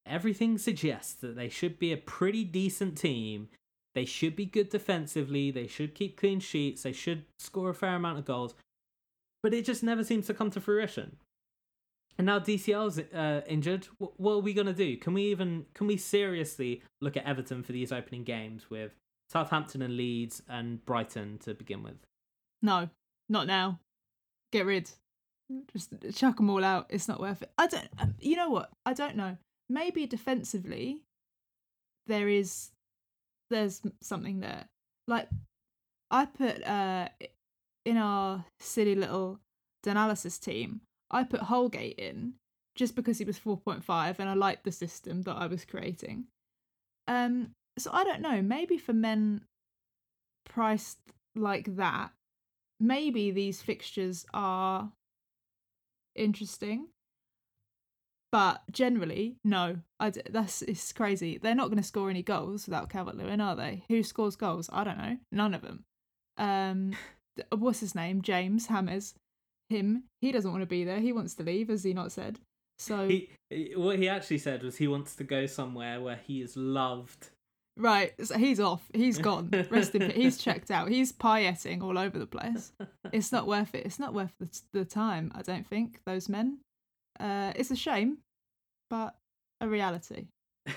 everything suggests that they should be a pretty decent team. They should be good defensively, they should keep clean sheets, they should score a fair amount of goals. But it just never seems to come to fruition. And now DCL's uh, injured. What, what are we gonna do? Can we even can we seriously look at Everton for these opening games with Southampton and Leeds and Brighton to begin with? No, not now. Get rid. Just chuck them all out. It's not worth it. I don't. um, You know what? I don't know. Maybe defensively, there is there's something there. Like I put uh in our silly little analysis team, I put Holgate in just because he was four point five, and I liked the system that I was creating. Um, so I don't know. Maybe for men priced like that, maybe these fixtures are interesting. But generally, no. I d- that's it's crazy. They're not going to score any goals without Calvert Lewin, are they? Who scores goals? I don't know. None of them. Um, what's his name? James Hammers. Him. He doesn't want to be there. He wants to leave, has he not said? So He, he- what he actually said was he wants to go somewhere where he is loved. Right, so he's off. He's gone. Rest in peace. He's checked out. He's pieting all over the place. It's not worth it. It's not worth the, the time. I don't think those men. Uh, it's a shame, but a reality.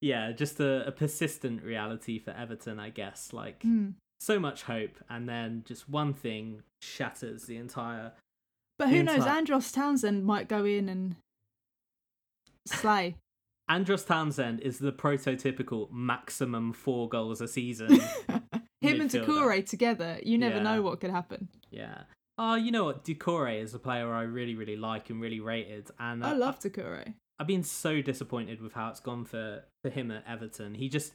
Yeah, just a, a persistent reality for Everton, I guess. Like Hmm. so much hope, and then just one thing shatters the entire. But who The knows? Andros Townsend might go in and slay. Andros Townsend is the prototypical maximum four goals a season. Him and. Doucouré together, you never Yeah. know what could happen. yeah. Oh, you know what? Doucouré is a player I really, really like and really rated, and I uh, love Doucouré. I've been so disappointed with how it's gone for for him at Everton. He just,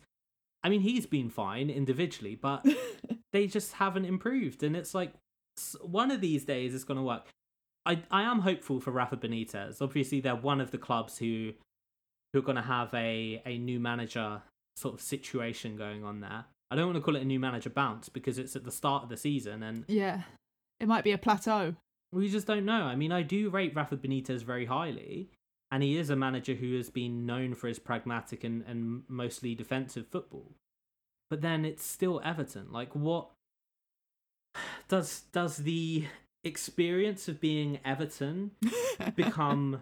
I mean, he's been fine individually, but they just haven't improved. And it's like one of these days it's going to work. I I am hopeful for Rafa Benitez. Obviously, they're one of the clubs who who are going to have a a new manager sort of situation going on there. I don't want to call it a new manager bounce because it's at the start of the season and yeah, it might be a plateau. we just don't know. I mean, I do rate Rafa Benitez very highly, and he is a manager who has been known for his pragmatic and, and mostly defensive football. But then it's still Everton. Like, what does does the experience of being Everton become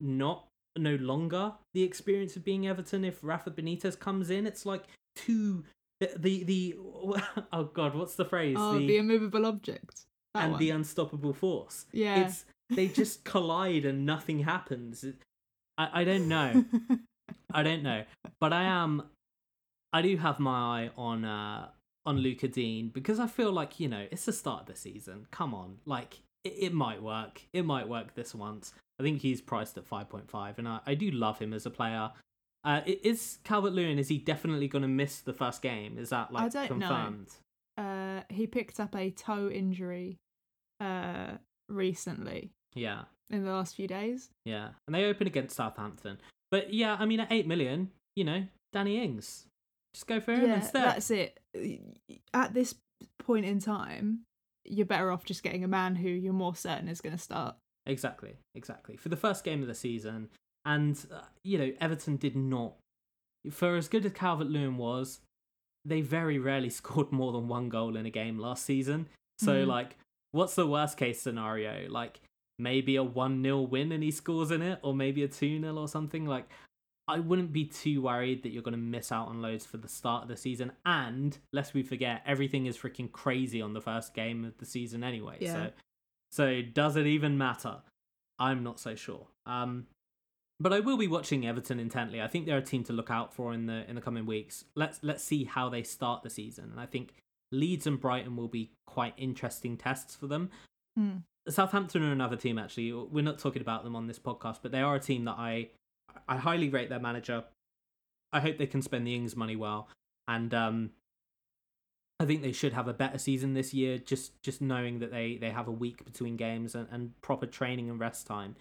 not no longer the experience of being Everton if Rafa Benitez comes in? It's like two the the, the oh god, what's the phrase? oh, the, immovable object. That and one. the unstoppable force. yeah. It's they just collide and nothing happens. I, I don't know. I don't know. But I am I do have my eye on uh on Lucas Digne because I feel like, you know, it's the start of the season. Come on. Like it, it might work. It might work this once. I think he's priced at five point five and I, I do love him as a player. Uh, is Calvert Lewin? Is he definitely going to miss the first game? Is that like don't know. confirmed? uh, he picked up a toe injury uh, recently Yeah, in the last few days. Yeah, and they open against Southampton. But yeah, I mean, at eight million, you know, Danny Ings, just go for him yeah, instead. that's it. At this point in time, you're better off just getting a man who you're more certain is going to start. Exactly, exactly. For the first game of the season, and uh, you know, Everton did not. For as good as Calvert Lewin was, they very rarely scored more than one goal in a game last season. So, Mhm. like, what's the worst case scenario? Like, maybe a 1 0 win and he scores in it, or maybe a 2 0 or something. Like, I wouldn't be too worried that you're going to miss out on loads for the start of the season. And lest we forget, everything is freaking crazy on the first game of the season anyway. Yeah. So, so does it even matter? I'm not so sure. Um, but I will be watching Everton intently. I think they're a team to look out for in the in the coming weeks. Let's let's see how they start the season. And I think Leeds and Brighton will be quite interesting tests for them. Hmm. Southampton are another team actually. We're not talking about them on this podcast, but they are a team that I I highly rate their manager. I hope they can spend the Ings money well, and um, I think they should have a better season this year. Just just knowing that they they have a week between games and, and proper training and rest time.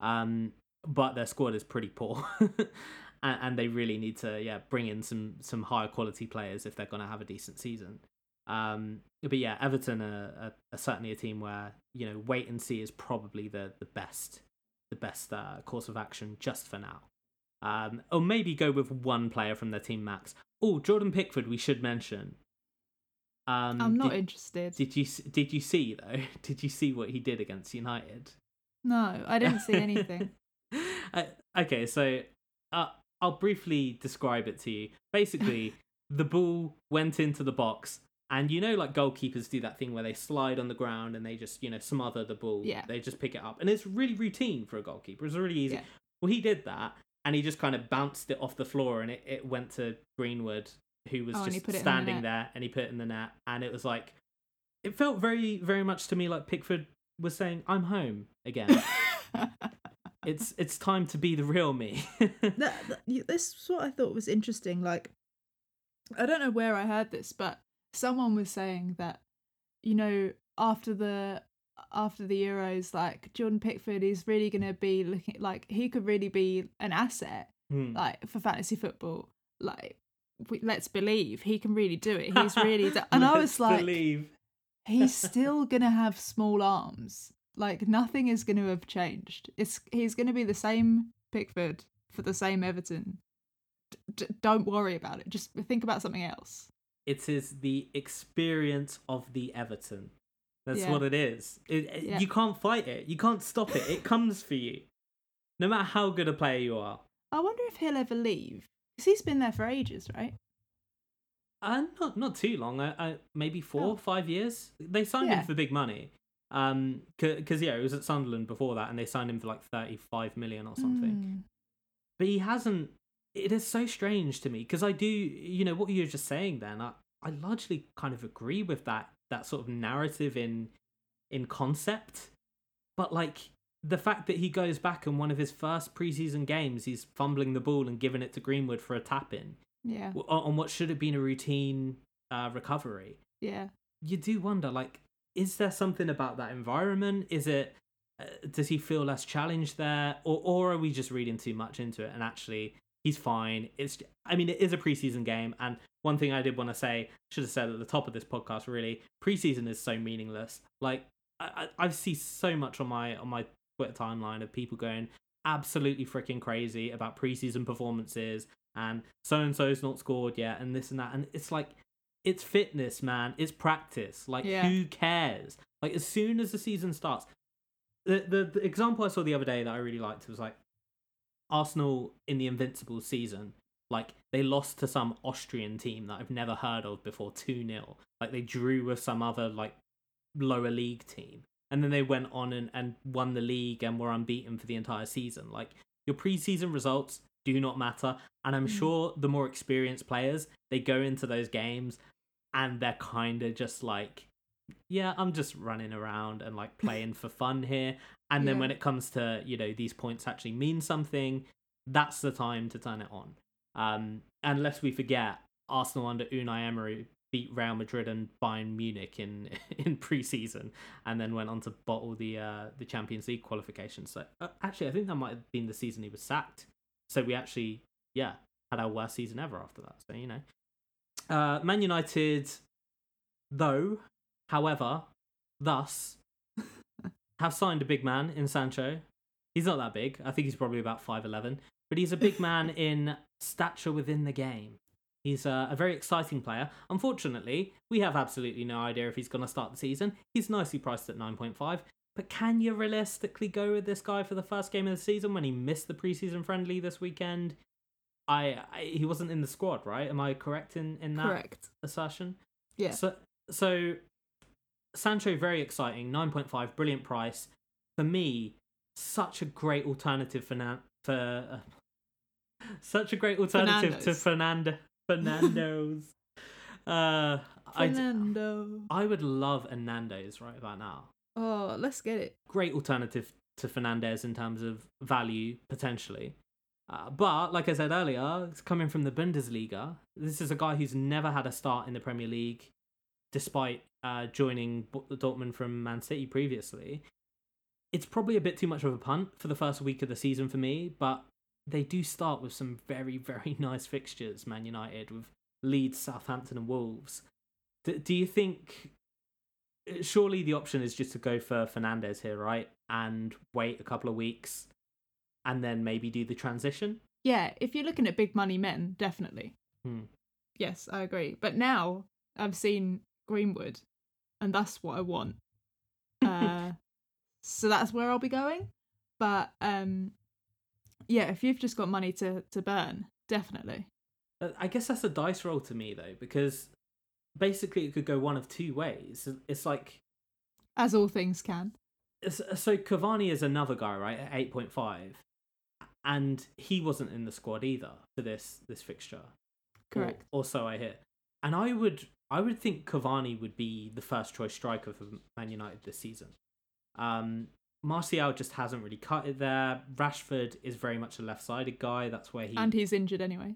Um, but their squad is pretty poor, and, and they really need to yeah bring in some some higher quality players if they're going to have a decent season. Um, but yeah, Everton are, are, are, certainly a team where you know wait and see is probably the the best the best uh, course of action just for now. Um, or maybe go with one player from their team max. Oh, Jordan Pickford, we should mention. Um, I'm not did, interested. Did you did you see though? Did you see what he did against United? No, I didn't see anything. uh, okay, so uh, I'll briefly describe it to you. Basically, the ball went into the box, and you know, like goalkeepers do that thing where they slide on the ground and they just, you know, smother the ball. Yeah. They just pick it up, and it's really routine for a goalkeeper. It's really easy. Yeah. Well, he did that, and he just kind of bounced it off the floor, and it, it went to Greenwood, who was Oh, just in the standing there, and he put it in the net, and it was like, it felt very, very much to me like Pickford was saying, "I'm home again." it's it's time to be the real me. that, that- this is what I thought was interesting. Like, I don't know where I heard this, but someone was saying that, you know, after the after the Euros, like Jordan Pickford is really going to be looking like he could really be an asset, Hmm. like for fantasy football. Like, we, let's believe he can really do it. He's really, do- and I was like, believe. he's still gonna have small arms. Like nothing is gonna have changed. It's he's gonna be the same Pickford for the same Everton. D- don't worry about it. Just think about something else. It is the experience of the Everton. That's Yeah. what it is. It, Yeah. You can't fight it. You can't stop it. It comes for you. No matter how good a player you are. I wonder if he'll ever leave because he's been there for ages, right? Uh, not not too long. Uh, uh, maybe four, Oh. five years. They signed Yeah. him for big money. Um, because yeah, it was at Sunderland before that, and they signed him for like thirty-five million or something. Mm. But he hasn't. It is so strange to me because I do, you know, what you were just saying. Then I, I largely kind of agree with that that sort of narrative in in concept, but like the fact that he goes back and one of his first preseason games, he's fumbling the ball and giving it to Greenwood for a tap in Yeah, on on what should have been a routine uh, recovery. yeah, You do wonder, like, is there something about that environment? Is it? Uh, does he feel less challenged there, or or are we just reading too much into it? And actually, he's fine. It's. I mean, it is a preseason game, and one thing I did want to say, should have said at the top of this podcast, really, preseason is so meaningless. Like, I I, I see so much on my on my Twitter timeline of people going absolutely freaking crazy about preseason performances and so and so's not scored yet and this and that and it's like it's fitness man it's practice like Yeah. who cares like as soon as the season starts the, the the example i saw the other day that i really liked was like arsenal in the invincible season like they lost to some austrian team that i've never heard of before 2-0 like they drew with some other like lower league team. And then they went on and, and won the league and were unbeaten for the entire season. Like your preseason results do not matter. And i'm Mm. sure the more experienced players they go into those games and they're kind of just like yeah i'm just running around and like playing for fun here. And then Yeah. when it comes to you know these points actually mean something that's the time to turn it on. Um unless we forget arsenal under unai emery beat real madrid and bayern munich in in preseason and then went on to bottle the uh the champions league qualification. So uh, actually i think that might have been the season he was sacked. So we actually yeah had our worst season ever after that. So you know. Uh man united though however thus have signed a big man in sancho he's not that big i think he's probably about 5'11 but he's a big man in stature within the game He's uh, a very exciting player. Unfortunately, we have absolutely no idea if he's going to start the season. He's nicely priced at 9.5. But can you realistically go with this guy for the first game of the season when he missed the preseason friendly this weekend? I, I he wasn't in the squad, right? Am I correct in, in that correct. assertion? Yeah, So so Sancho very exciting, 9.5, brilliant price. For me, such a great alternative for na- for uh, such a great alternative to Fernando Fernando's. uh I Fernando. I would love a Nando's right about now. Oh, let's get it. Great alternative to Fernandez in terms of value potentially. Uh, but like I said earlier, it's coming from the Bundesliga. This is a guy who's never had a start in the Premier League, despite uh, joining Dortmund from Man City previously. It's probably a bit too much of a punt for the first week of the season for me, but they do start with some very very nice fixtures. Man United with Leeds, Southampton, and Wolves. D- do you think? Surely the option is just to go for Fernandez here, right? And wait a couple of weeks, and then maybe do the transition. Yeah, if you're looking at big money men, definitely. Hmm. Yes, I agree. But now I've seen Greenwood, and that's what I want. Uh, so that's where I'll be going. But um, yeah, if you've just got money to to burn, definitely. Uh, I guess that's a dice roll to me though, because basically it could go one of two ways. It's like As all things can. so Cavani is another guy, right? At eight point five, and he wasn't in the squad either for this this fixture. Or- Correct. Or, so I hear. And I would I would think Cavani would be the first choice striker for Man United this season. Um, Martial just hasn't really cut it there. Rashford is very much a left sided guy. That's where he And he's injured anyway.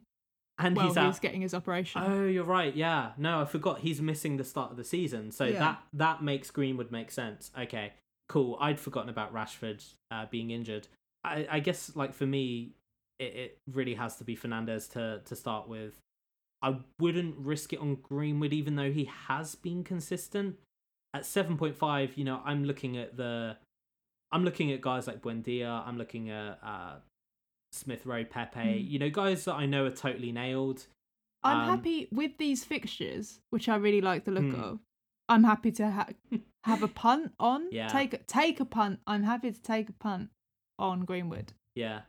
and well, he's he's, getting his operation. Oh, you're right. Yeah. No, I forgot he's missing the start of the season. So Yeah. that that makes Greenwood make sense. Okay. Cool. I'd forgotten about Rashford uh, being injured. I, I guess like for me, it, it really has to be Fernandez to to start with. I wouldn't risk it on Greenwood, even though he has been consistent. At seven point five, you know, I'm looking at the, I'm looking at guys like Buendia. I'm looking at uh, Smith Rowe, Pepe. Mm. You know, guys that I know are totally nailed. I'm um, happy with these fixtures, which I really like the look Hmm. of. I'm happy to ha- have a punt on. Yeah. Take take a punt. I'm happy to take a punt on Greenwood Yeah.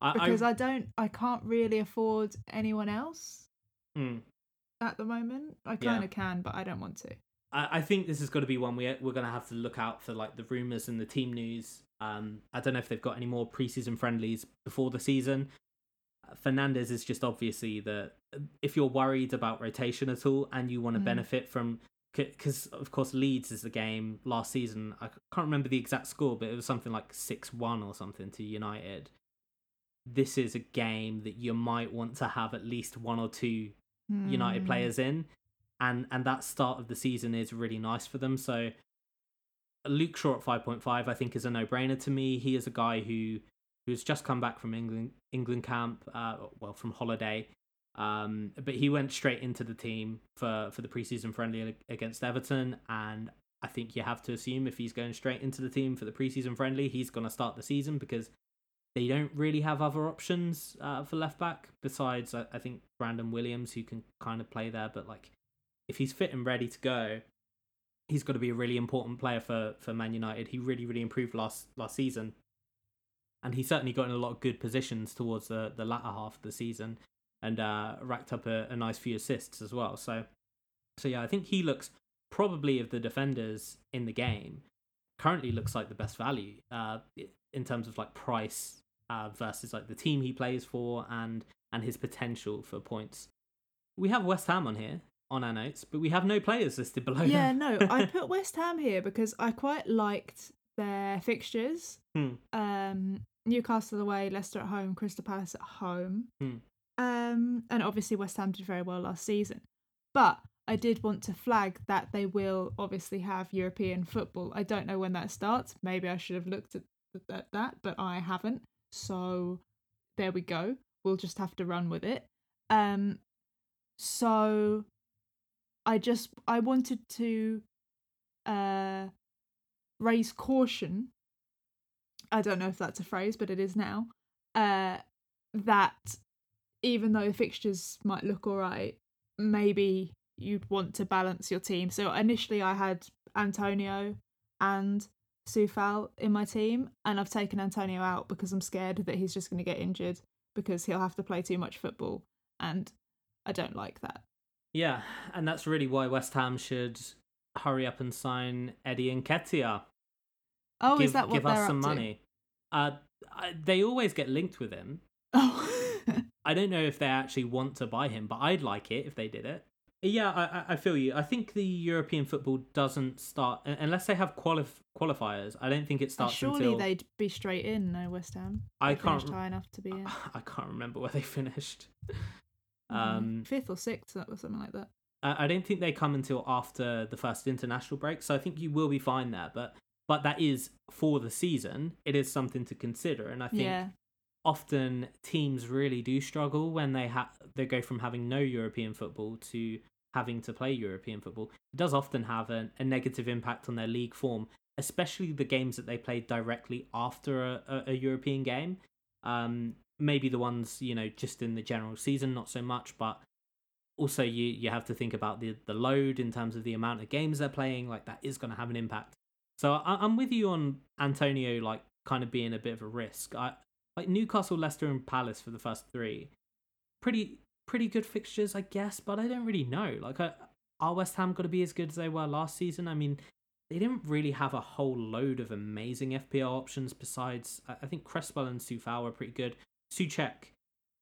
I, because I, I, don't. I can't really afford anyone else mm. at the moment. I kind of can, but I don't want to. I, I think this is going to be one we we're going to have to look out for like the rumors and the team news. Um, I don't know if they've got any more preseason friendlies before the season. Uh, Fernandez is just obviously the if you're worried about rotation at all and you want to Mm. benefit from because of course Leeds is the game last season. I can't remember the exact score, but it was something like six one or something to United. This is a game that you might want to have at least one or two United Hmm. players in, and and that start of the season is really nice for them. So Luke Shaw at five point five, I think, is a no brainer to me. He is a guy who who's just come back from England England camp, uh, well from holiday, um, but he went straight into the team for for the preseason friendly against Everton, and I think you have to assume if he's going straight into the team for the preseason friendly, he's going to start the season because they don't really have other options uh, for left back besides I, I think Brandon Williams who can kind of play there, but like if he's fit and ready to go, he's got to be a really important player for for Man United. He really really improved last last season, and he certainly got in a lot of good positions towards the the latter half of the season, and uh, racked up a, a nice few assists as well. So so yeah, I think he looks probably of the defenders in the game currently looks like the best value uh, in terms of like price uh, versus like the team he plays for and and his potential for points. We have West Ham on here on our notes, but we have no players listed below Yeah, no, I put West Ham here because I quite liked their fixtures. Hmm. Um, Newcastle away, Leicester at home, Crystal Palace at home. Hmm. Um, and obviously West Ham did very well last season. But I did want to flag that they will obviously have European football. I don't know when that starts. Maybe I should have looked at, at that, but I haven't. So there we go. We'll just have to run with it. Um, so I just I wanted to uh raise caution. I don't know if that's a phrase, but it is now. Uh that even though the fixtures might look alright, maybe you'd want to balance your team. So initially I had Antonio and Coufal in my team, and I've taken Antonio out because I'm scared that he's just going to get injured because he'll have to play too much football, and I don't like that. Yeah, and that's really why West Ham should hurry up and sign Eddie Nketiah. Oh, give is that what give us some money. Uh, they always get linked with him. Oh, I don't know if they actually want to buy him, but I'd like it if they did it. Yeah, I, I- I feel you. I think the European football doesn't start unless they have qualif- qualifiers. I don't think it starts surely until they'd be straight in. No, West Ham. I They finished can't- high enough to be in. I can't remember where they finished. Um, fifth or sixth, or something like that. I I don't think they come until after the first international break, so I think you will be fine there. But but that is for the season. It is something to consider, and I think Yeah, often teams really do struggle when they ha- they go from having no European football to having to play European football. It does often have a, a negative impact on their league form, especially the games that they play directly after a, a, a European game. Um, maybe the ones you know just in the general season, not so much, but also you you have to think about the the load in terms of the amount of games they're playing. Like that is going to have an impact. So I, I'm with you on Antonio, like kind of being a bit of a risk. I like Newcastle, Leicester, and Palace for the first three. Pretty pretty good fixtures, I guess, but I don't really know. Like, uh, are West Ham going to be as good as they were last season? I mean, they didn't really have a whole load of amazing FPL options besides, I think Cresswell and Coufal were pretty good. Soucek,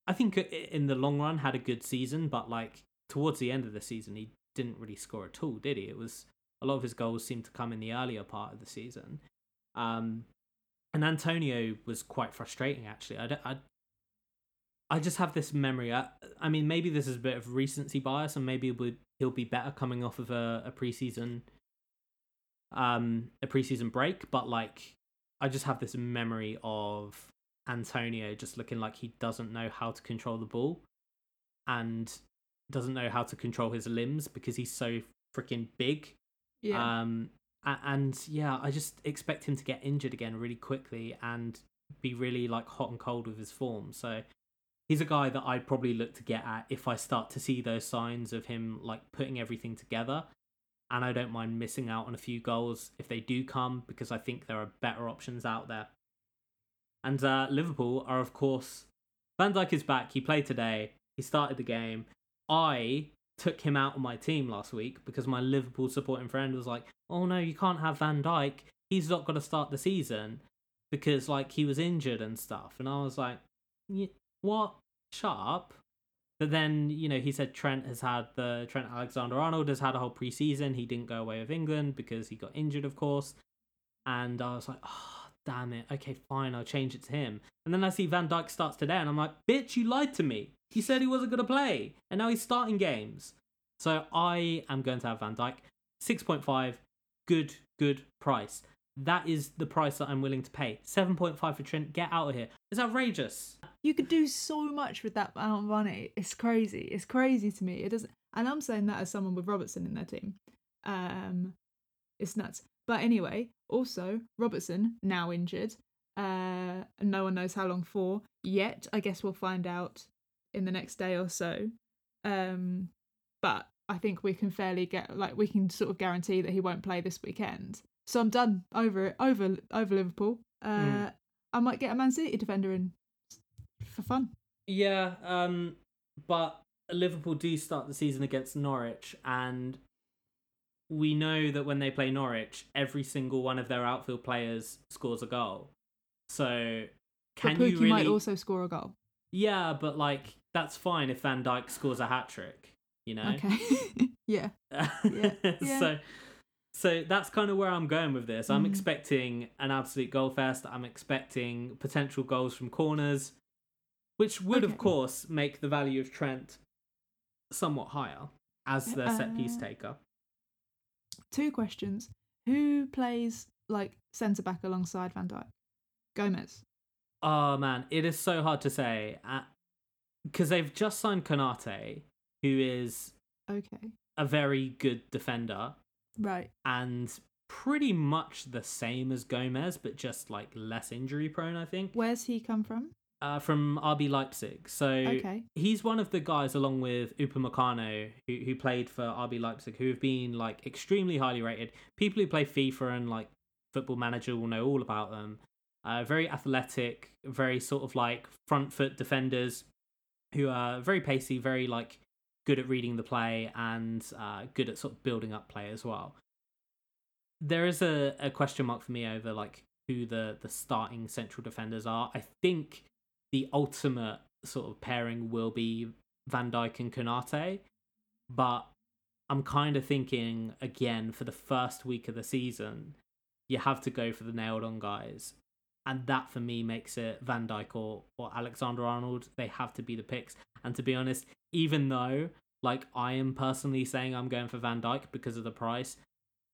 I think in the long run had a good season, but like towards the end of the season, he didn't really score at all, did he? It was a lot of his goals seemed to come in the earlier part of the season. Um, and Antonio was quite frustrating actually. I, I, I just have this memory. I, I mean, maybe this is a bit of recency bias, and maybe would, he'll be better coming off of a, a preseason, um, a preseason break. But like, I just have this memory of Antonio just looking like he doesn't know how to control the ball, and doesn't know how to control his limbs because he's so freaking big. Yeah. Um, and yeah, I just expect him to get injured again really quickly and be really like hot and cold with his form. So he's a guy that I'd probably look to get at if I start to see those signs of him like putting everything together. And I don't mind missing out on a few goals if they do come because I think there are better options out there. And uh, Liverpool are, of course, Van Dijk is back. He played today. He started the game. I took him out of my team last week because my Liverpool supporting friend was like, "Oh no, you can't have Van Dijk. He's not going to start the season because like he was injured and stuff." And I was like, "What? Shut up." But then, you know, he said Trent has had the Trent Alexander Arnold has had a whole preseason. He didn't go away with England because he got injured, of course. And I was like, oh, damn it. Okay, fine, I'll change it to him. And then I see Van Dijk starts today, and I'm like, bitch, you lied to me. He said he wasn't going to play, and now he's starting games. So I am going to have Van Dijk. 6.5, good, good price. That is the price that I'm willing to pay. 7.5 for Trent. Get out of here. It's outrageous. You could do so much with that amount of money. It's crazy. It's crazy to me. It doesn't, and I'm saying that as someone with Robertson in their team. Um, it's nuts. But anyway, also Robertson now injured. Uh, no one knows how long for yet. I guess we'll find out in the next day or so. Um, but I think we can fairly get like we can sort of guarantee that he won't play this weekend. So I'm done over it over over Liverpool. Uh, mm. I might get a Man City defender in for fun. Yeah, um, but Liverpool do start the season against Norwich, and we know that when they play Norwich, every single one of their outfield players scores a goal. So can but you really... might also score a goal. Yeah, but like that's fine if Van Dijk scores a hat trick, you know? Okay. yeah. yeah. yeah. So so that's kind of where I'm going with this. I'm mm. expecting an absolute goal fest. I'm expecting potential goals from corners, which would okay. of course make the value of Trent somewhat higher as the uh, set piece taker. Two questions. Who plays like centre back alongside Van Dijk? Gomez. Oh man, it is so hard to say. Uh, because they've just signed Konate, who is okay a very good defender, right, and pretty much the same as Gomez, but just like less injury prone. I think. Where's he come from? Uh, from RB Leipzig. So okay. he's one of the guys, along with Upamecano, who who played for RB Leipzig, who have been like extremely highly rated. People who play FIFA and like Football Manager will know all about them. Uh, very athletic, very sort of like front foot defenders, who are very pacey, very like good at reading the play and uh, good at sort of building up play as well. There is a, a question mark for me over like who the the starting central defenders are. I think the ultimate sort of pairing will be Van Dijk and Konate, but I'm kind of thinking again for the first week of the season, you have to go for the nailed on guys and that for me makes it Van Dijk or or Alexander Arnold. They have to be the picks. And to be honest, even though like I am personally saying I'm going for Van Dijk because of the price,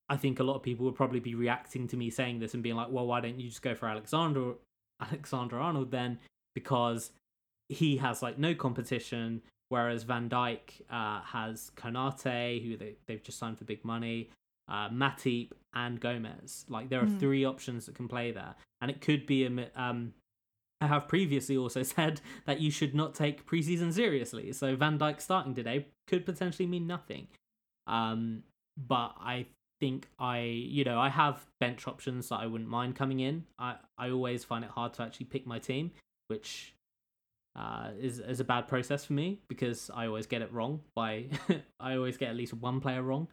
I think a lot of people would probably be reacting to me saying this and being like, "Well, why don't you just go for Alexander Alexander Arnold then?" because he has like no competition, whereas Van Dijk uh, has Konate, who they, they've just signed for big money, uh, Matip, and Gomez. Like there are Mm. three options that can play there, and it could be a. Um, I have previously also said that you should not take preseason seriously. So Van Dijk starting today could potentially mean nothing. Um, but I think I, you know, I have bench options that I wouldn't mind coming in. I, I always find it hard to actually pick my team, which uh, is is a bad process for me because I always get it wrong. By I always get at least one player wrong.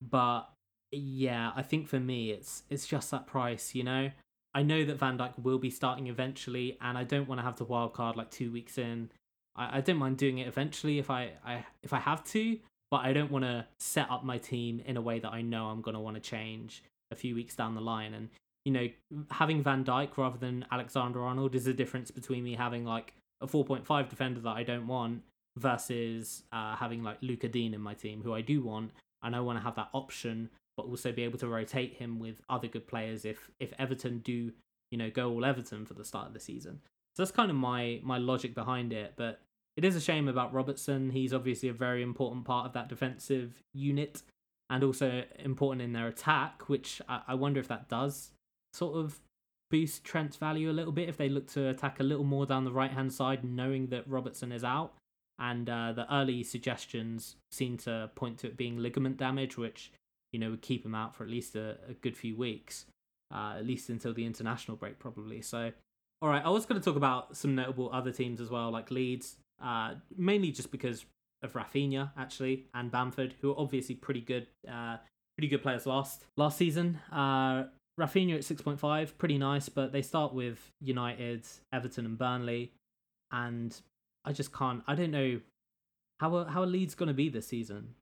But yeah, I think for me, it's it's just that price. You know, I know that Van Dijk will be starting eventually, and I don't want to have the wild card like two weeks in. I, I don't mind doing it eventually if I, I if I have to, but I don't want to set up my team in a way that I know I'm to want to change a few weeks down the line. And you know, having Van Dijk rather than Alexander Arnold is the difference between me having like a 4.5 defender that I don't want versus uh, having like Luca Digne in my team, who I do want, and I want to have that option, but also be able to rotate him with other good players if if Everton do you know go all Everton for the start of the season. So that's kind of my my logic behind it, but it is a shame about Robertson. He's obviously a very important part of that defensive unit and also important in their attack, which I, I wonder if that does sort of boost Trent's value a little bit if they look to attack a little more down the right hand side, knowing that Robertson is out. And uh, the early suggestions seem to point to it being ligament damage, which you know would keep him out for at least a, a good few weeks, uh, at least until the international break probably. So, all right, I was going to talk about some notable other teams as well, like Leeds, uh, mainly just because of Rafinha actually and Bamford, who are obviously pretty good, uh, pretty good players last last season. Uh, Rafinha at six point five, pretty nice, but they start with United, Everton, and Burnley, and I just can't. I don't know how are, how are Leeds going to be this season.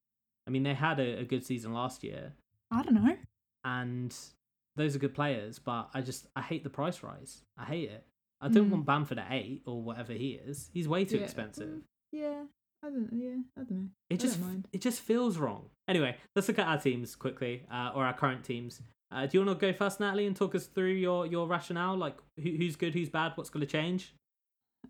I mean, they had a, a good season last year, I don't know. and those are good players, but I just I hate the price rise. I hate it. I don't Mm. want Bamford at eight or whatever he is. He's way too Yeah. expensive. Mm, Yeah, I don't. Yeah, I don't know. It I just it just feels wrong. Anyway, let's look at our teams quickly, uh, or our current teams. Uh, do you want to go first, Natalie, and talk us through your your rationale? Like who, who's good, who's bad, what's going to change?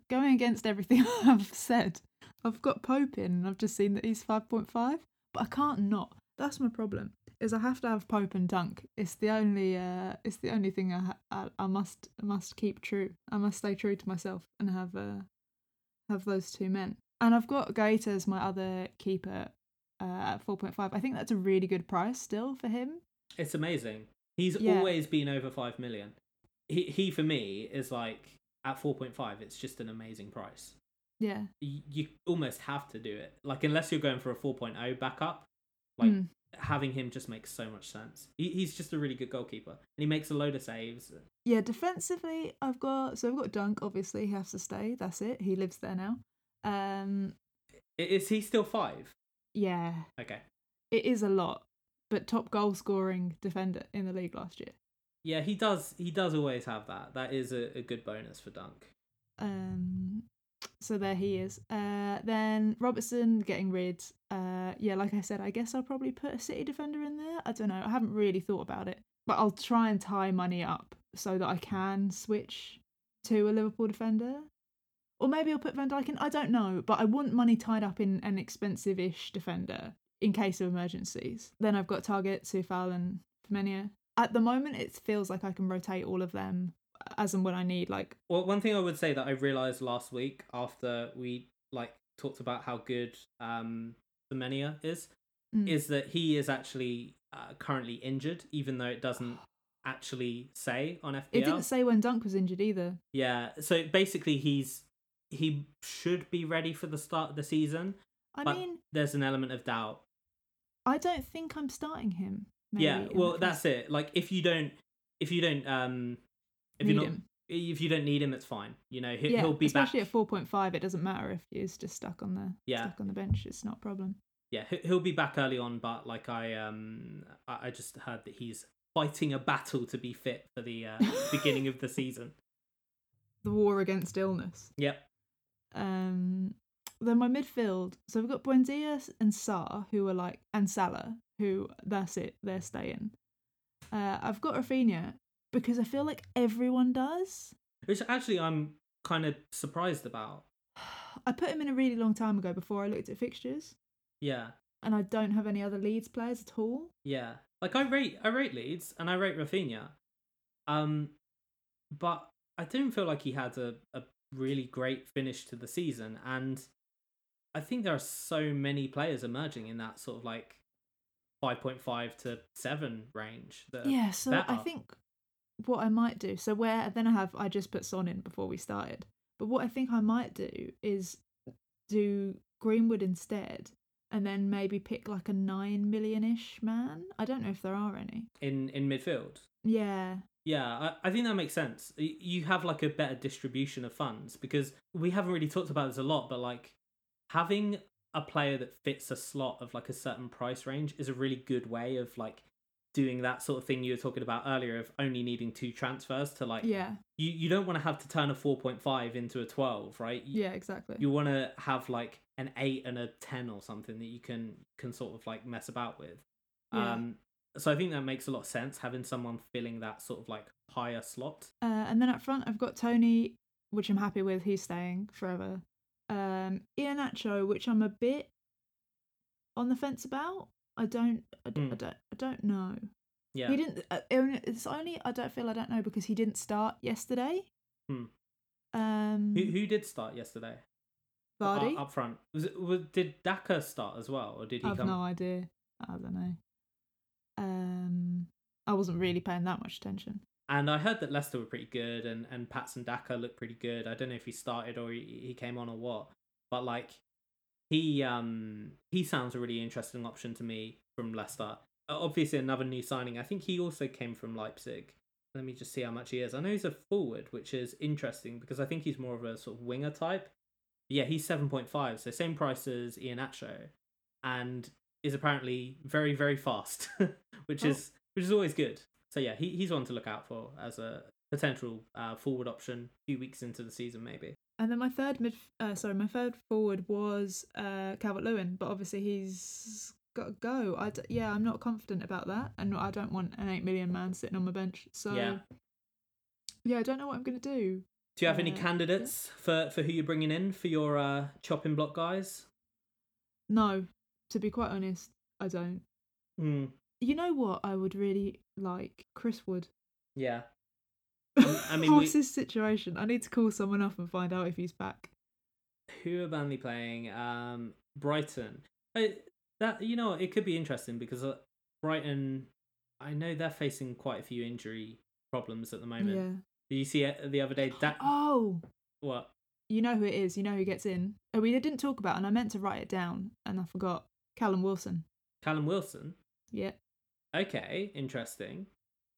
Going against everything I've said, I've got Pope in, and I've just seen that he's five point five, but I can't not. That's my problem. Is I have to have Pope and Dunk. It's the only. Uh, it's the only thing I, ha- I I must must keep true. I must stay true to myself and have uh, have those two men. And I've got Guaita as my other keeper uh, at four point five. I think that's a really good price still for him. It's amazing. He's Yeah. always been over five million. He he for me is like at four point five. It's just an amazing price. Yeah. You, you almost have to do it. Like unless you're going for a 4.0 backup, like Mm. having him just makes so much sense. He, he's just a really good goalkeeper, and he makes a load of saves. Yeah, defensively, I've got so I've got Dunk. Obviously, he has to stay. That's it. He lives there now. Um, Is he still five? yeah, Okay. it is a lot, but top goal scoring defender in the league last year. Yeah, he does. He does always have that. That is a, a good bonus for Dunk. Um, so there he is. Uh, then Robertson getting rid. Uh, yeah, like I said, I guess I'll probably put a City defender in there. I don't know. I haven't really thought about it, but I'll try and tie money up so that I can switch to a Liverpool defender. Or maybe I'll put Van Dijk in. I don't know, but I want money tied up in an expensive-ish defender in case of emergencies. Then I've got Targett, Coufal, and Femenia. At the moment, it feels like I can rotate all of them as and when I need. Like, Well, one thing I would say that I realized last week after we like talked about how good um Femenia is, mm, is that he is actually uh, currently injured, even though it doesn't actually say on FPL. it didn't say when Dunk was injured either. Yeah, so basically he's he should be ready for the start of the season, I but mean, there's an element of doubt. I don't think I'm starting him. maybe, yeah, well that's it. Like if you don't if you don't um if Need you're not him. if you don't need him, it's fine. You know, he, yeah, he'll be back. especially back. at four point five. It doesn't matter if he's just stuck on the Yeah. stuck on the bench. It's not a problem. Yeah, he- he'll be back early on, but like I um I just heard that he's fighting a battle to be fit for the uh, beginning of the season. The war against illness. Yep. Um, then my midfield. So we've got Buendia and Sa, who are like, and Salah, who that's it. They're staying. Uh, I've got Rafinha because I feel like everyone does. Which actually I'm kind of surprised about? I put him in a really long time ago before I looked at fixtures, Yeah, and I don't have any other Leeds players at all. yeah. Like I rate I rate Leeds and I rate Rafinha, um, but I didn't feel like he had a, a really great finish to the season, and I think there are so many players emerging in that sort of like five point five to seven range. That Yeah, so I think what I might do, so where then I have I just put Son in before we started. But what I think I might do is do Greenwood instead and then maybe pick like a 9 million-ish man. I don't know if there are any. in in midfield. Yeah. Yeah, I, I think that makes sense. You have like a better distribution of funds because we haven't really talked about this a lot, but like having a player that fits a slot of like a certain price range is a really good way of like doing that sort of thing you were talking about earlier of only needing two transfers to like Yeah. you, you don't want to have to turn a 4.5 into a 12 right you, Yeah, exactly. you want to have like an 8 and a 10 or something that you can can sort of like mess about with Yeah. um so i think that makes a lot of sense having someone filling that sort of like higher slot Uh, and then up front, I've got Toney, which I'm happy with. He's staying forever. Um, Iheanacho, which I'm a bit on the fence about. I don't, I, d- I Hmm. don't, I don't know. yeah He didn't. Uh, it's only I don't feel I don't know because he didn't start yesterday. Hmm. Um, who, who did start yesterday Vardy. Uh, up front was it was, did Daka start as well or did he I've come no idea. I don't know. Um, I wasn't really paying that much attention. and i heard that leicester were pretty good and and patson Daka looked pretty good i don't know if he started or he, he came on or what but like he um he sounds a really interesting option to me from leicester. Obviously another new signing. I think he also came from leipzig. Let me just see how much he is. I know he's a forward which is interesting because i think he's more of a sort of winger type. Yeah he's 7.5 so same price as Iheanacho, and is apparently very very fast which Oh. is which is always good. So yeah he, he's one to look out for as a potential uh, forward option a few weeks into the season maybe And then my third mid, uh, sorry, my third forward was uh, Calvert Lewin, but obviously he's got to go. I d- yeah, I'm not confident about that, and I don't want an eight million man sitting on my bench. So Yeah. yeah, I don't know what I'm gonna do. do you have any Uh, candidates for for who you're bringing in for your uh, chopping block guys No, to be quite honest, I don't. Hmm. You know what? I would really like Chris Wood. yeah I mean, what's we- his situation? I need to call someone up and find out if he's back. who are Burnley playing? Um, Brighton. I, that you know it could be interesting because uh, Brighton, I know they're facing quite a few injury problems at the moment. Yeah. Did you see it the other day? That Oh, what? you know who it is. You know who gets in. Oh, we didn't talk about, it and I meant to write it down, and I forgot. Callum Wilson. Callum Wilson. Yeah, Okay, interesting.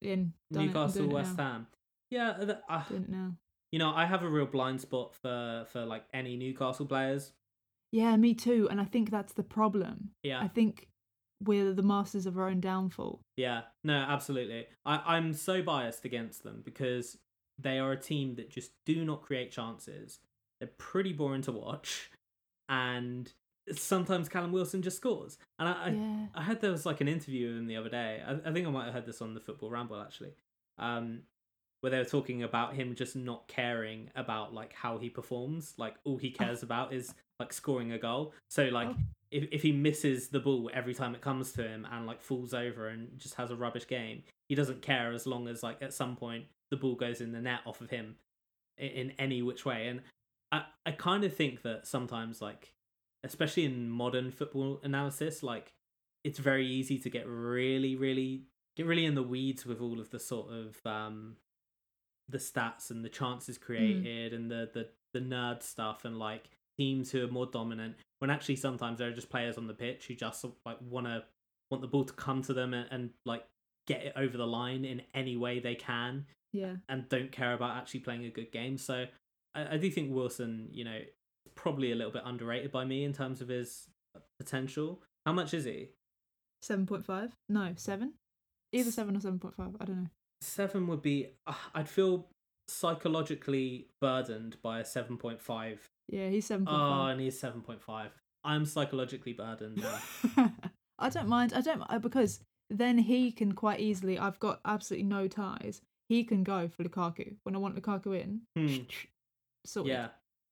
in Newcastle, West now. Ham. Yeah, uh, Doing it now. you know I have a real blind spot for for like any Newcastle players. Yeah, me too. And I think that's the problem. Yeah, I think we're the masters of our own downfall. Yeah, no, absolutely. I, I'm so biased against them because they are a team that just do not create chances. They're pretty boring to watch, and sometimes Callum Wilson just scores. And I, I, yeah. I heard there was like an interview with him the other day. I, I think I might have heard this on the Football Ramble actually, um, where they were talking about him just not caring about like how he performs. Like all he cares about is like scoring a goal. So like Oh. if if he misses the ball every time it comes to him and like falls over and just has a rubbish game, he doesn't care as long as like at some point the ball goes in the net off of him in, in any which way. And I I kind of think that sometimes like especially in modern football analysis, like it's very easy to get really, really get really in the weeds with all of the sort of um the stats and the chances mm. created and the, the the nerd stuff and like teams who are more dominant when actually sometimes there are just players on the pitch who just like want to want the ball to come to them and, and like get it over the line in any way they can Yeah. and don't care about actually playing a good game. So I, I do think Wilson, you know, is probably a little bit underrated by me in terms of his potential. How much is he? 7.5? No, 7? Either 7 or 7.5. I don't know. Seven would be. Uh, I'd feel psychologically burdened by a seven point five. Yeah, he's 7.5. Oh, and he's seven point five. I'm psychologically burdened now. I don't mind. I don't uh, because then he can quite easily. I've got absolutely no ties. He can go for Lukaku when I want Lukaku in. Hmm. sorted. Yeah,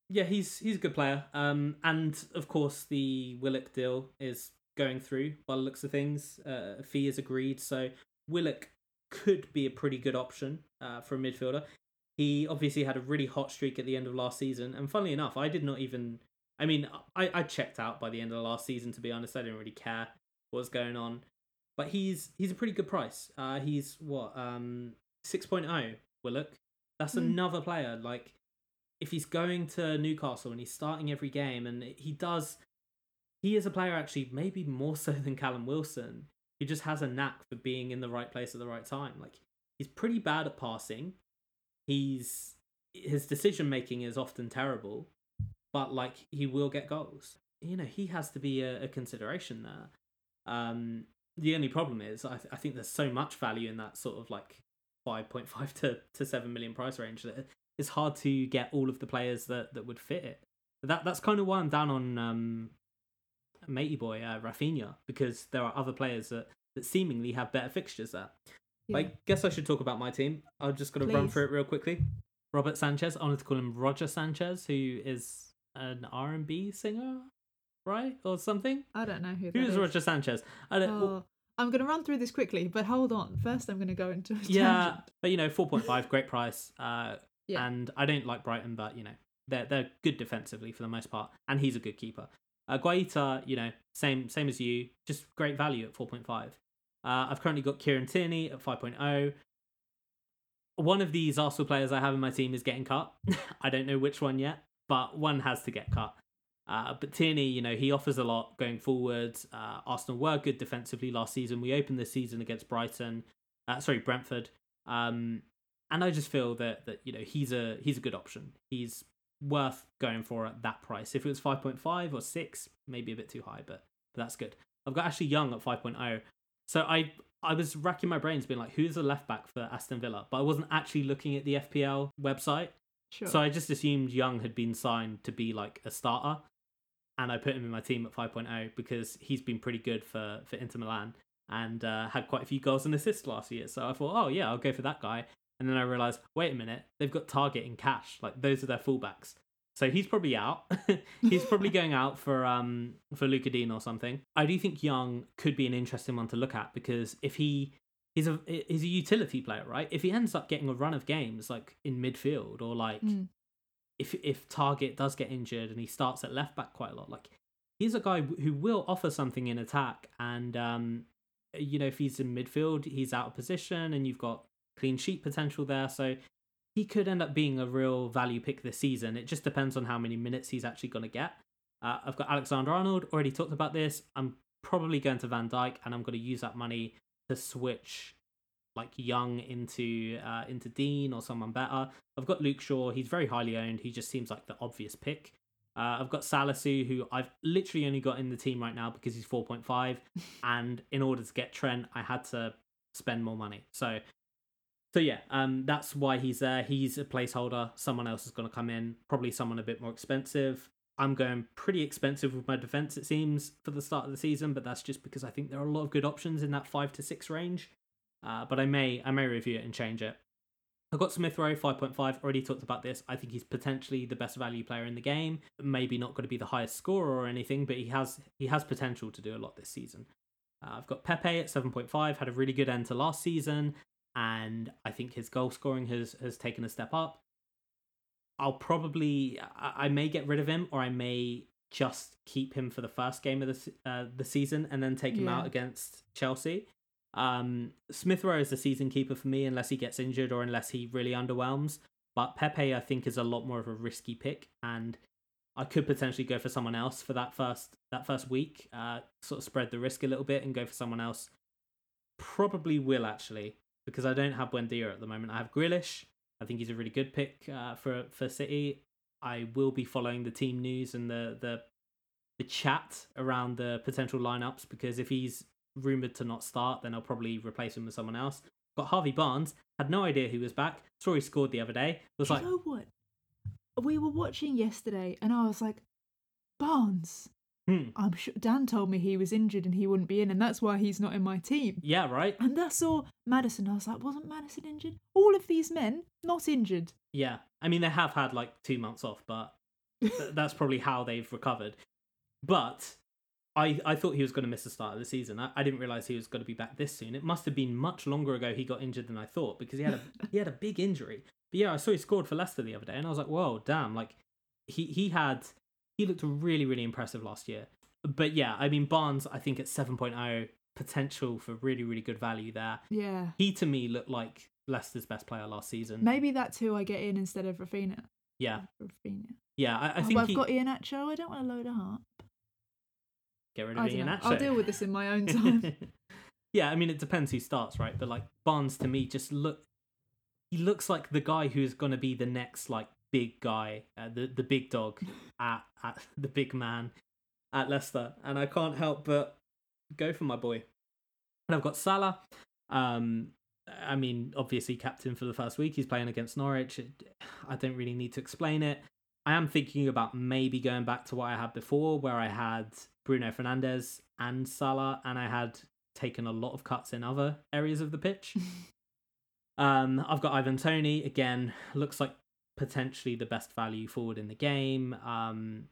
yeah, he's he's a good player. Um, and of course the Willock deal is going through by the looks of things. Uh, a fee is agreed, so Willock could be a pretty good option uh, for a midfielder. He obviously had a really hot streak at the end of last season, and funnily enough, I did not even. I mean, I, I checked out by the end of the last season. To be honest, I didn't really care what was going on, but he's he's a pretty good price. Uh, he's what um 6.0 Willock. That's Mm. another player. Like, if he's going to Newcastle and he's starting every game, and he does, he is a player actually maybe more so than Callum Wilson. He just has a knack for being in the right place at the right time. Like, he's pretty bad at passing. He's his decision making is often terrible, but like he will get goals. You know, he has to be a, a consideration there. Um, the only problem is, I, th- I think there's so much value in that sort of like 5.5 to, to 7 million price range that it's hard to get all of the players that, that would fit it. That That's kind of why I'm down on um, matey boy, uh, Rafinha, because there are other players that, that seemingly have better fixtures there. Yeah. I guess I should talk about my team. I'm just going to run through it real quickly. Robert Sanchez. I wanted to call him Roger Sanchez, who is an R&B singer, right, or something. I don't know who. Who that is Roger Sanchez? I don't. Oh, I'm going to run through this quickly, but hold on. First, I'm going to go into yeah, tangent. but you know, four point five, great price. Uh, Yeah. and I don't like Brighton, but you know, they're they're good defensively for the most part, and he's a good keeper. Uh, Guaita, you know, same same as you, just great value at four point five. Uh, I've currently got Kieran Tierney at five oh. One of these Arsenal players I have in my team is getting cut. I don't know which one yet, but one has to get cut. Uh, but Tierney, you know, he offers a lot going forwards. Uh, Arsenal were good defensively last season. We opened the season against Brighton, uh, sorry Brentford, um, and I just feel that that you know he's a he's a good option. He's worth going for at that price. If it was five point five or six, maybe a bit too high, but but that's good. I've got Ashley Young at 5.0. So I I was racking my brains, being like, who's the left back for Aston Villa? But I wasn't actually looking at the FPL website. Sure. So I just assumed Young had been signed to be like a starter, and I put him in my team at 5.0 because he's been pretty good for for Inter Milan and uh, had quite a few goals and assists last year. So I thought, oh yeah, I'll go for that guy. And then I realized, wait a minute, they've got Targett and Cash, like those are their fullbacks. So he's probably out. he's probably going out for um for Luca Digne or something. I do think Young could be an interesting one to look at because if he he's a he's a utility player, right? If he ends up getting a run of games like in midfield or like Mm. if if Targett does get injured and he starts at left back quite a lot, like he's a guy who will offer something in attack and um you know if he's in midfield, he's out of position and you've got clean sheet potential there, so he could end up being a real value pick this season. It just depends on how many minutes he's actually going to get. Uh, I've got Alexander Arnold, already talked about this. I'm probably going to Van Dijk, and I'm going to use that money to switch like Young into uh, into Digne or someone better. I've got Luke Shaw. He's very highly owned. He just seems like the obvious pick. Uh, I've got Salisu, who I've literally only got in the team right now because he's 4.5, and in order to get Trent, I had to spend more money. So so yeah, um, that's why he's there. He's a placeholder. Someone else is going to come in, probably someone a bit more expensive. I'm going pretty expensive with my defense, it seems, for the start of the season, but that's just because I think there are a lot of good options in that five to six range. Uh, but I may, I may review it and change it. I've got Smith Rowe 5.5. Already talked about this. I think he's potentially the best value player in the game. Maybe not going to be the highest scorer or anything, but he has he has potential to do a lot this season. Uh, I've got Pepe at 7.5. Had a really good end to last season and I think his goal scoring has has taken a step up. I'll probably I, I may get rid of him or I may just keep him for the first game of the uh, the season and then take him Yeah. out against Chelsea. Um, Smith Rowe is the season keeper for me unless he gets injured or unless he really underwhelms. But Pepe, I think, is a lot more of a risky pick, and I could potentially go for someone else for that first that first week. Uh, sort of spread the risk a little bit and go for someone else. Probably will actually because I don't have Buendia at the moment. I have Grealish. I think he's a really good pick uh, for for City. I will be following the team news and the the the chat around the potential lineups because if he's rumored to not start, then I'll probably replace him with someone else. Got Harvey Barnes. Had no idea he was back. Saw he scored the other day. Was Do like, you know what? We were watching yesterday, and I was like, Barnes. Hmm, I'm sure Dan told me he was injured and he wouldn't be in, and that's why he's not in my team. yeah, right. And I saw Maddison. I was like, wasn't Maddison injured? All of these men not injured. Yeah, I mean they have had like two months off, but th- that's probably how they've recovered. But I I thought he was going to miss the start of the season. I, I didn't realize he was going to be back this soon. It must have been much longer ago he got injured than I thought because he had a he had a big injury. But yeah, I saw he scored for Leicester the other day, and I was like, whoa, damn! Like he he had he looked really really impressive last year. But yeah, I mean Barnes, I think at 7.0 potential for really really good value there. Yeah. He to me looked like Leicester's best player last season. Maybe that's who I get in instead of Rafinha. Yeah, Rafinha. yeah. I, I Oh, think but I've he got Iheanacho. I don't want to load a heart. get rid of I Ian. Acho. I'll deal with this in my own time. yeah, I mean it depends who starts, right? But like Barnes to me just look he looks like the guy who's going to be the next like big guy, uh, the the big dog at at the big man at Leicester, and I can't help but go for my boy. And I've got Salah. Um, I mean, obviously captain for the first week. He's playing against Norwich. I don't really need to explain it. I am thinking about maybe going back to what I had before, where I had Bruno Fernandes and Salah, and I had taken a lot of cuts in other areas of the pitch. um, I've got Ivan Tony again. Looks like potentially the best value forward in the game. Um,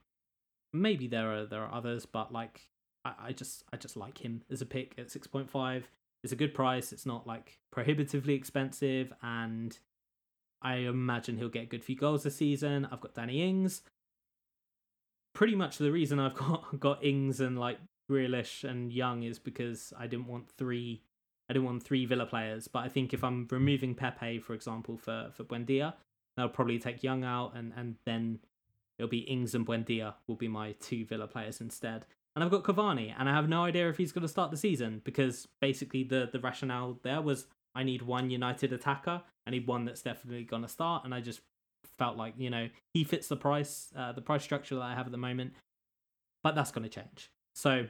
maybe there are there are others, but like I, I just I just like him as a pick at six point five. It's a good price. It's not like prohibitively expensive, and I imagine he'll get a good few goals this season. I've got Danny Ings. Pretty much the reason I've got got Ings and like Grealish and Young is because I didn't want three. I didn't want three Villa players, but I think if I'm removing Pepe, for example, for for Buendia, I'll probably take Young out, and and then it'll be Ings and Buendia will be my two Villa players instead. And I've got Cavani, and I have no idea if he's going to start the season because basically the the rationale there was I need one United attacker, I need one that's definitely going to start, and I just felt like you know he fits the price, uh, the price structure that I have at the moment, but that's going to change. So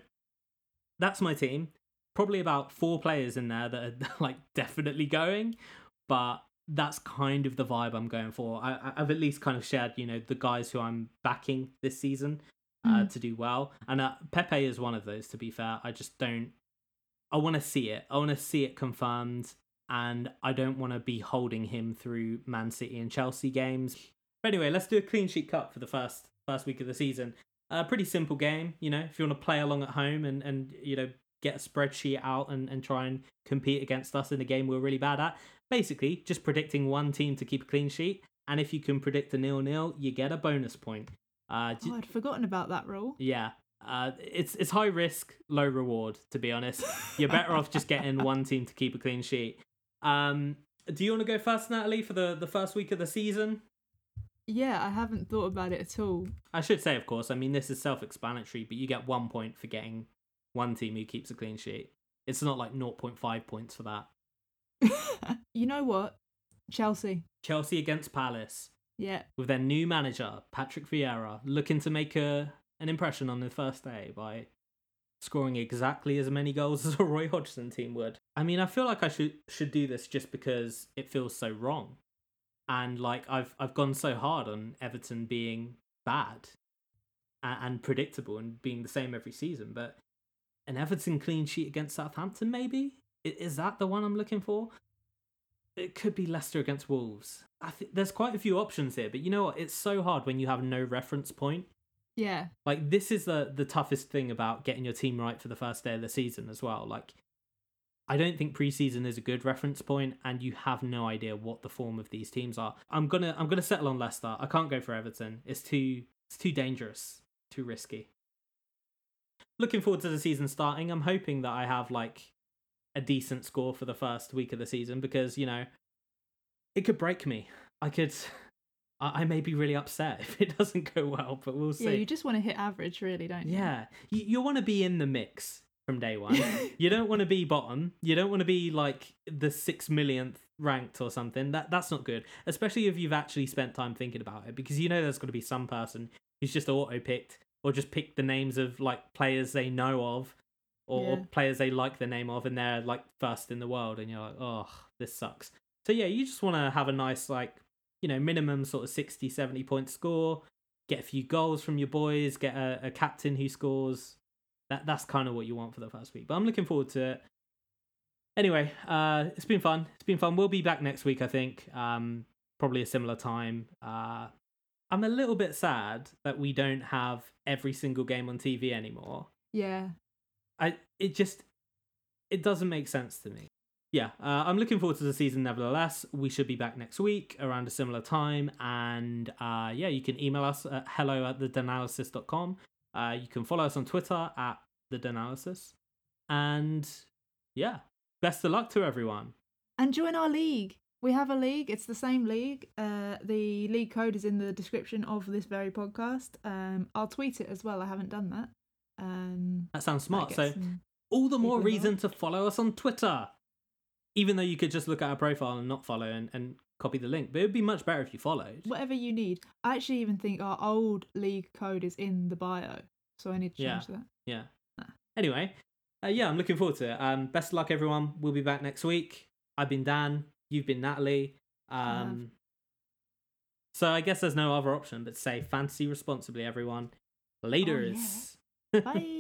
that's my team. Probably about four players in there that are like definitely going, but that's kind of the vibe I'm going for. I, I've at least kind of shared, you know, the guys who I'm backing this season uh, Mm. to do well, and uh, Pepe is one of those. To be fair, I just don't. I want to see it. I want to see it confirmed, and I don't want to be holding him through Man City and Chelsea games. But anyway, let's do a clean sheet cut for the first first week of the season. A pretty simple game, you know. If you want to play along at home and and you know get a spreadsheet out and and try and compete against us in a game we're really bad at. Basically, just predicting one team to keep a clean sheet, and if you can predict a nil nil, you get a bonus point. Uh, Oh, I'd forgotten about that rule. yeah. Uh, it's it's high risk, low reward. To be honest, you're better off just getting one team to keep a clean sheet. Um, do you want to go first, Natalie, for the the first week of the season? Yeah, I haven't thought about it at all. I should say, of course. I mean, this is self-explanatory, but you get one point for getting one team who keeps a clean sheet. It's not like 0.5 points for that. you know what? Chelsea. Chelsea against Palace Yeah. with their new manager Patrick Vieira looking to make a an impression on the first day by scoring exactly as many goals as a Roy Hodgson team would. I mean, I feel like I should should do this just because it feels so wrong, and like I've I've gone so hard on Everton being bad and, and predictable and being the same every season, but an Everton clean sheet against Southampton maybe is that the one I'm looking for? It could be Leicester against Wolves. I think there's quite a few options here, but you know what? It's so hard when you have no reference point. Yeah. Like this is the the toughest thing about getting your team right for the first day of the season as well. Like I don't think preseason is a good reference point and you have no idea what the form of these teams are. I'm going to I'm going to settle on Leicester. I can't go for Everton. It's too it's too dangerous, too risky. Looking forward to the season starting. I'm hoping that I have like a decent score for the first week of the season because, you know, it could break me. I could I, I may be really upset if it doesn't go well, but we'll see. Yeah, you just want to hit average, really, don't you? Yeah, you, you want to be in the mix from day one. you don't want to be bottom. You don't want to be like the six millionth ranked or something. That that's not good, especially if you've actually spent time thinking about it, because you know there's going to be some person who's just auto picked or just picked the names of like players they know of. Or, or players they like the name of, and they're like first in the world, and you're like, oh, this sucks. So yeah, you just want to have a nice like, you know, minimum sort of 60, 70 point score, get a few goals from your boys, get a, a captain who scores. That that's kind of what you want for the first week. But I'm looking forward to it. Anyway, uh, it's been fun. It's been fun. We'll be back next week, I think. Um, probably a similar time. Uh, I'm a little bit sad that we don't have every single game on TV anymore. Yeah. I it just it doesn't make sense to me. Yeah, uh, I'm looking forward to the season. Nevertheless, we should be back next week around a similar time, and uh, yeah, you can email us at hello at thedanalysis.com. Uh, you can follow us on Twitter at the Danalysis, and yeah, best of luck to everyone. And join our league. We have a league. It's the same league. Uh, the league code is in the description of this very podcast. Um, I'll tweet it as well. I haven't done that. Um, That sounds smart. So all the more reason to follow us on Twitter. Even though you could just look at our profile and not follow and, and copy the link, but it would be much better if you followed. whatever you need. I actually even think our old league code is in the bio, so I need to Yeah. change that. Yeah. Ah. Anyway, uh, yeah, I'm looking forward to it. Um, best of luck, everyone. We'll be back next week. I've been Dan. You've been Natalie. Um, so I guess there's no other option but to say fantasy responsibly, everyone. Later Oh, yeah. Bye.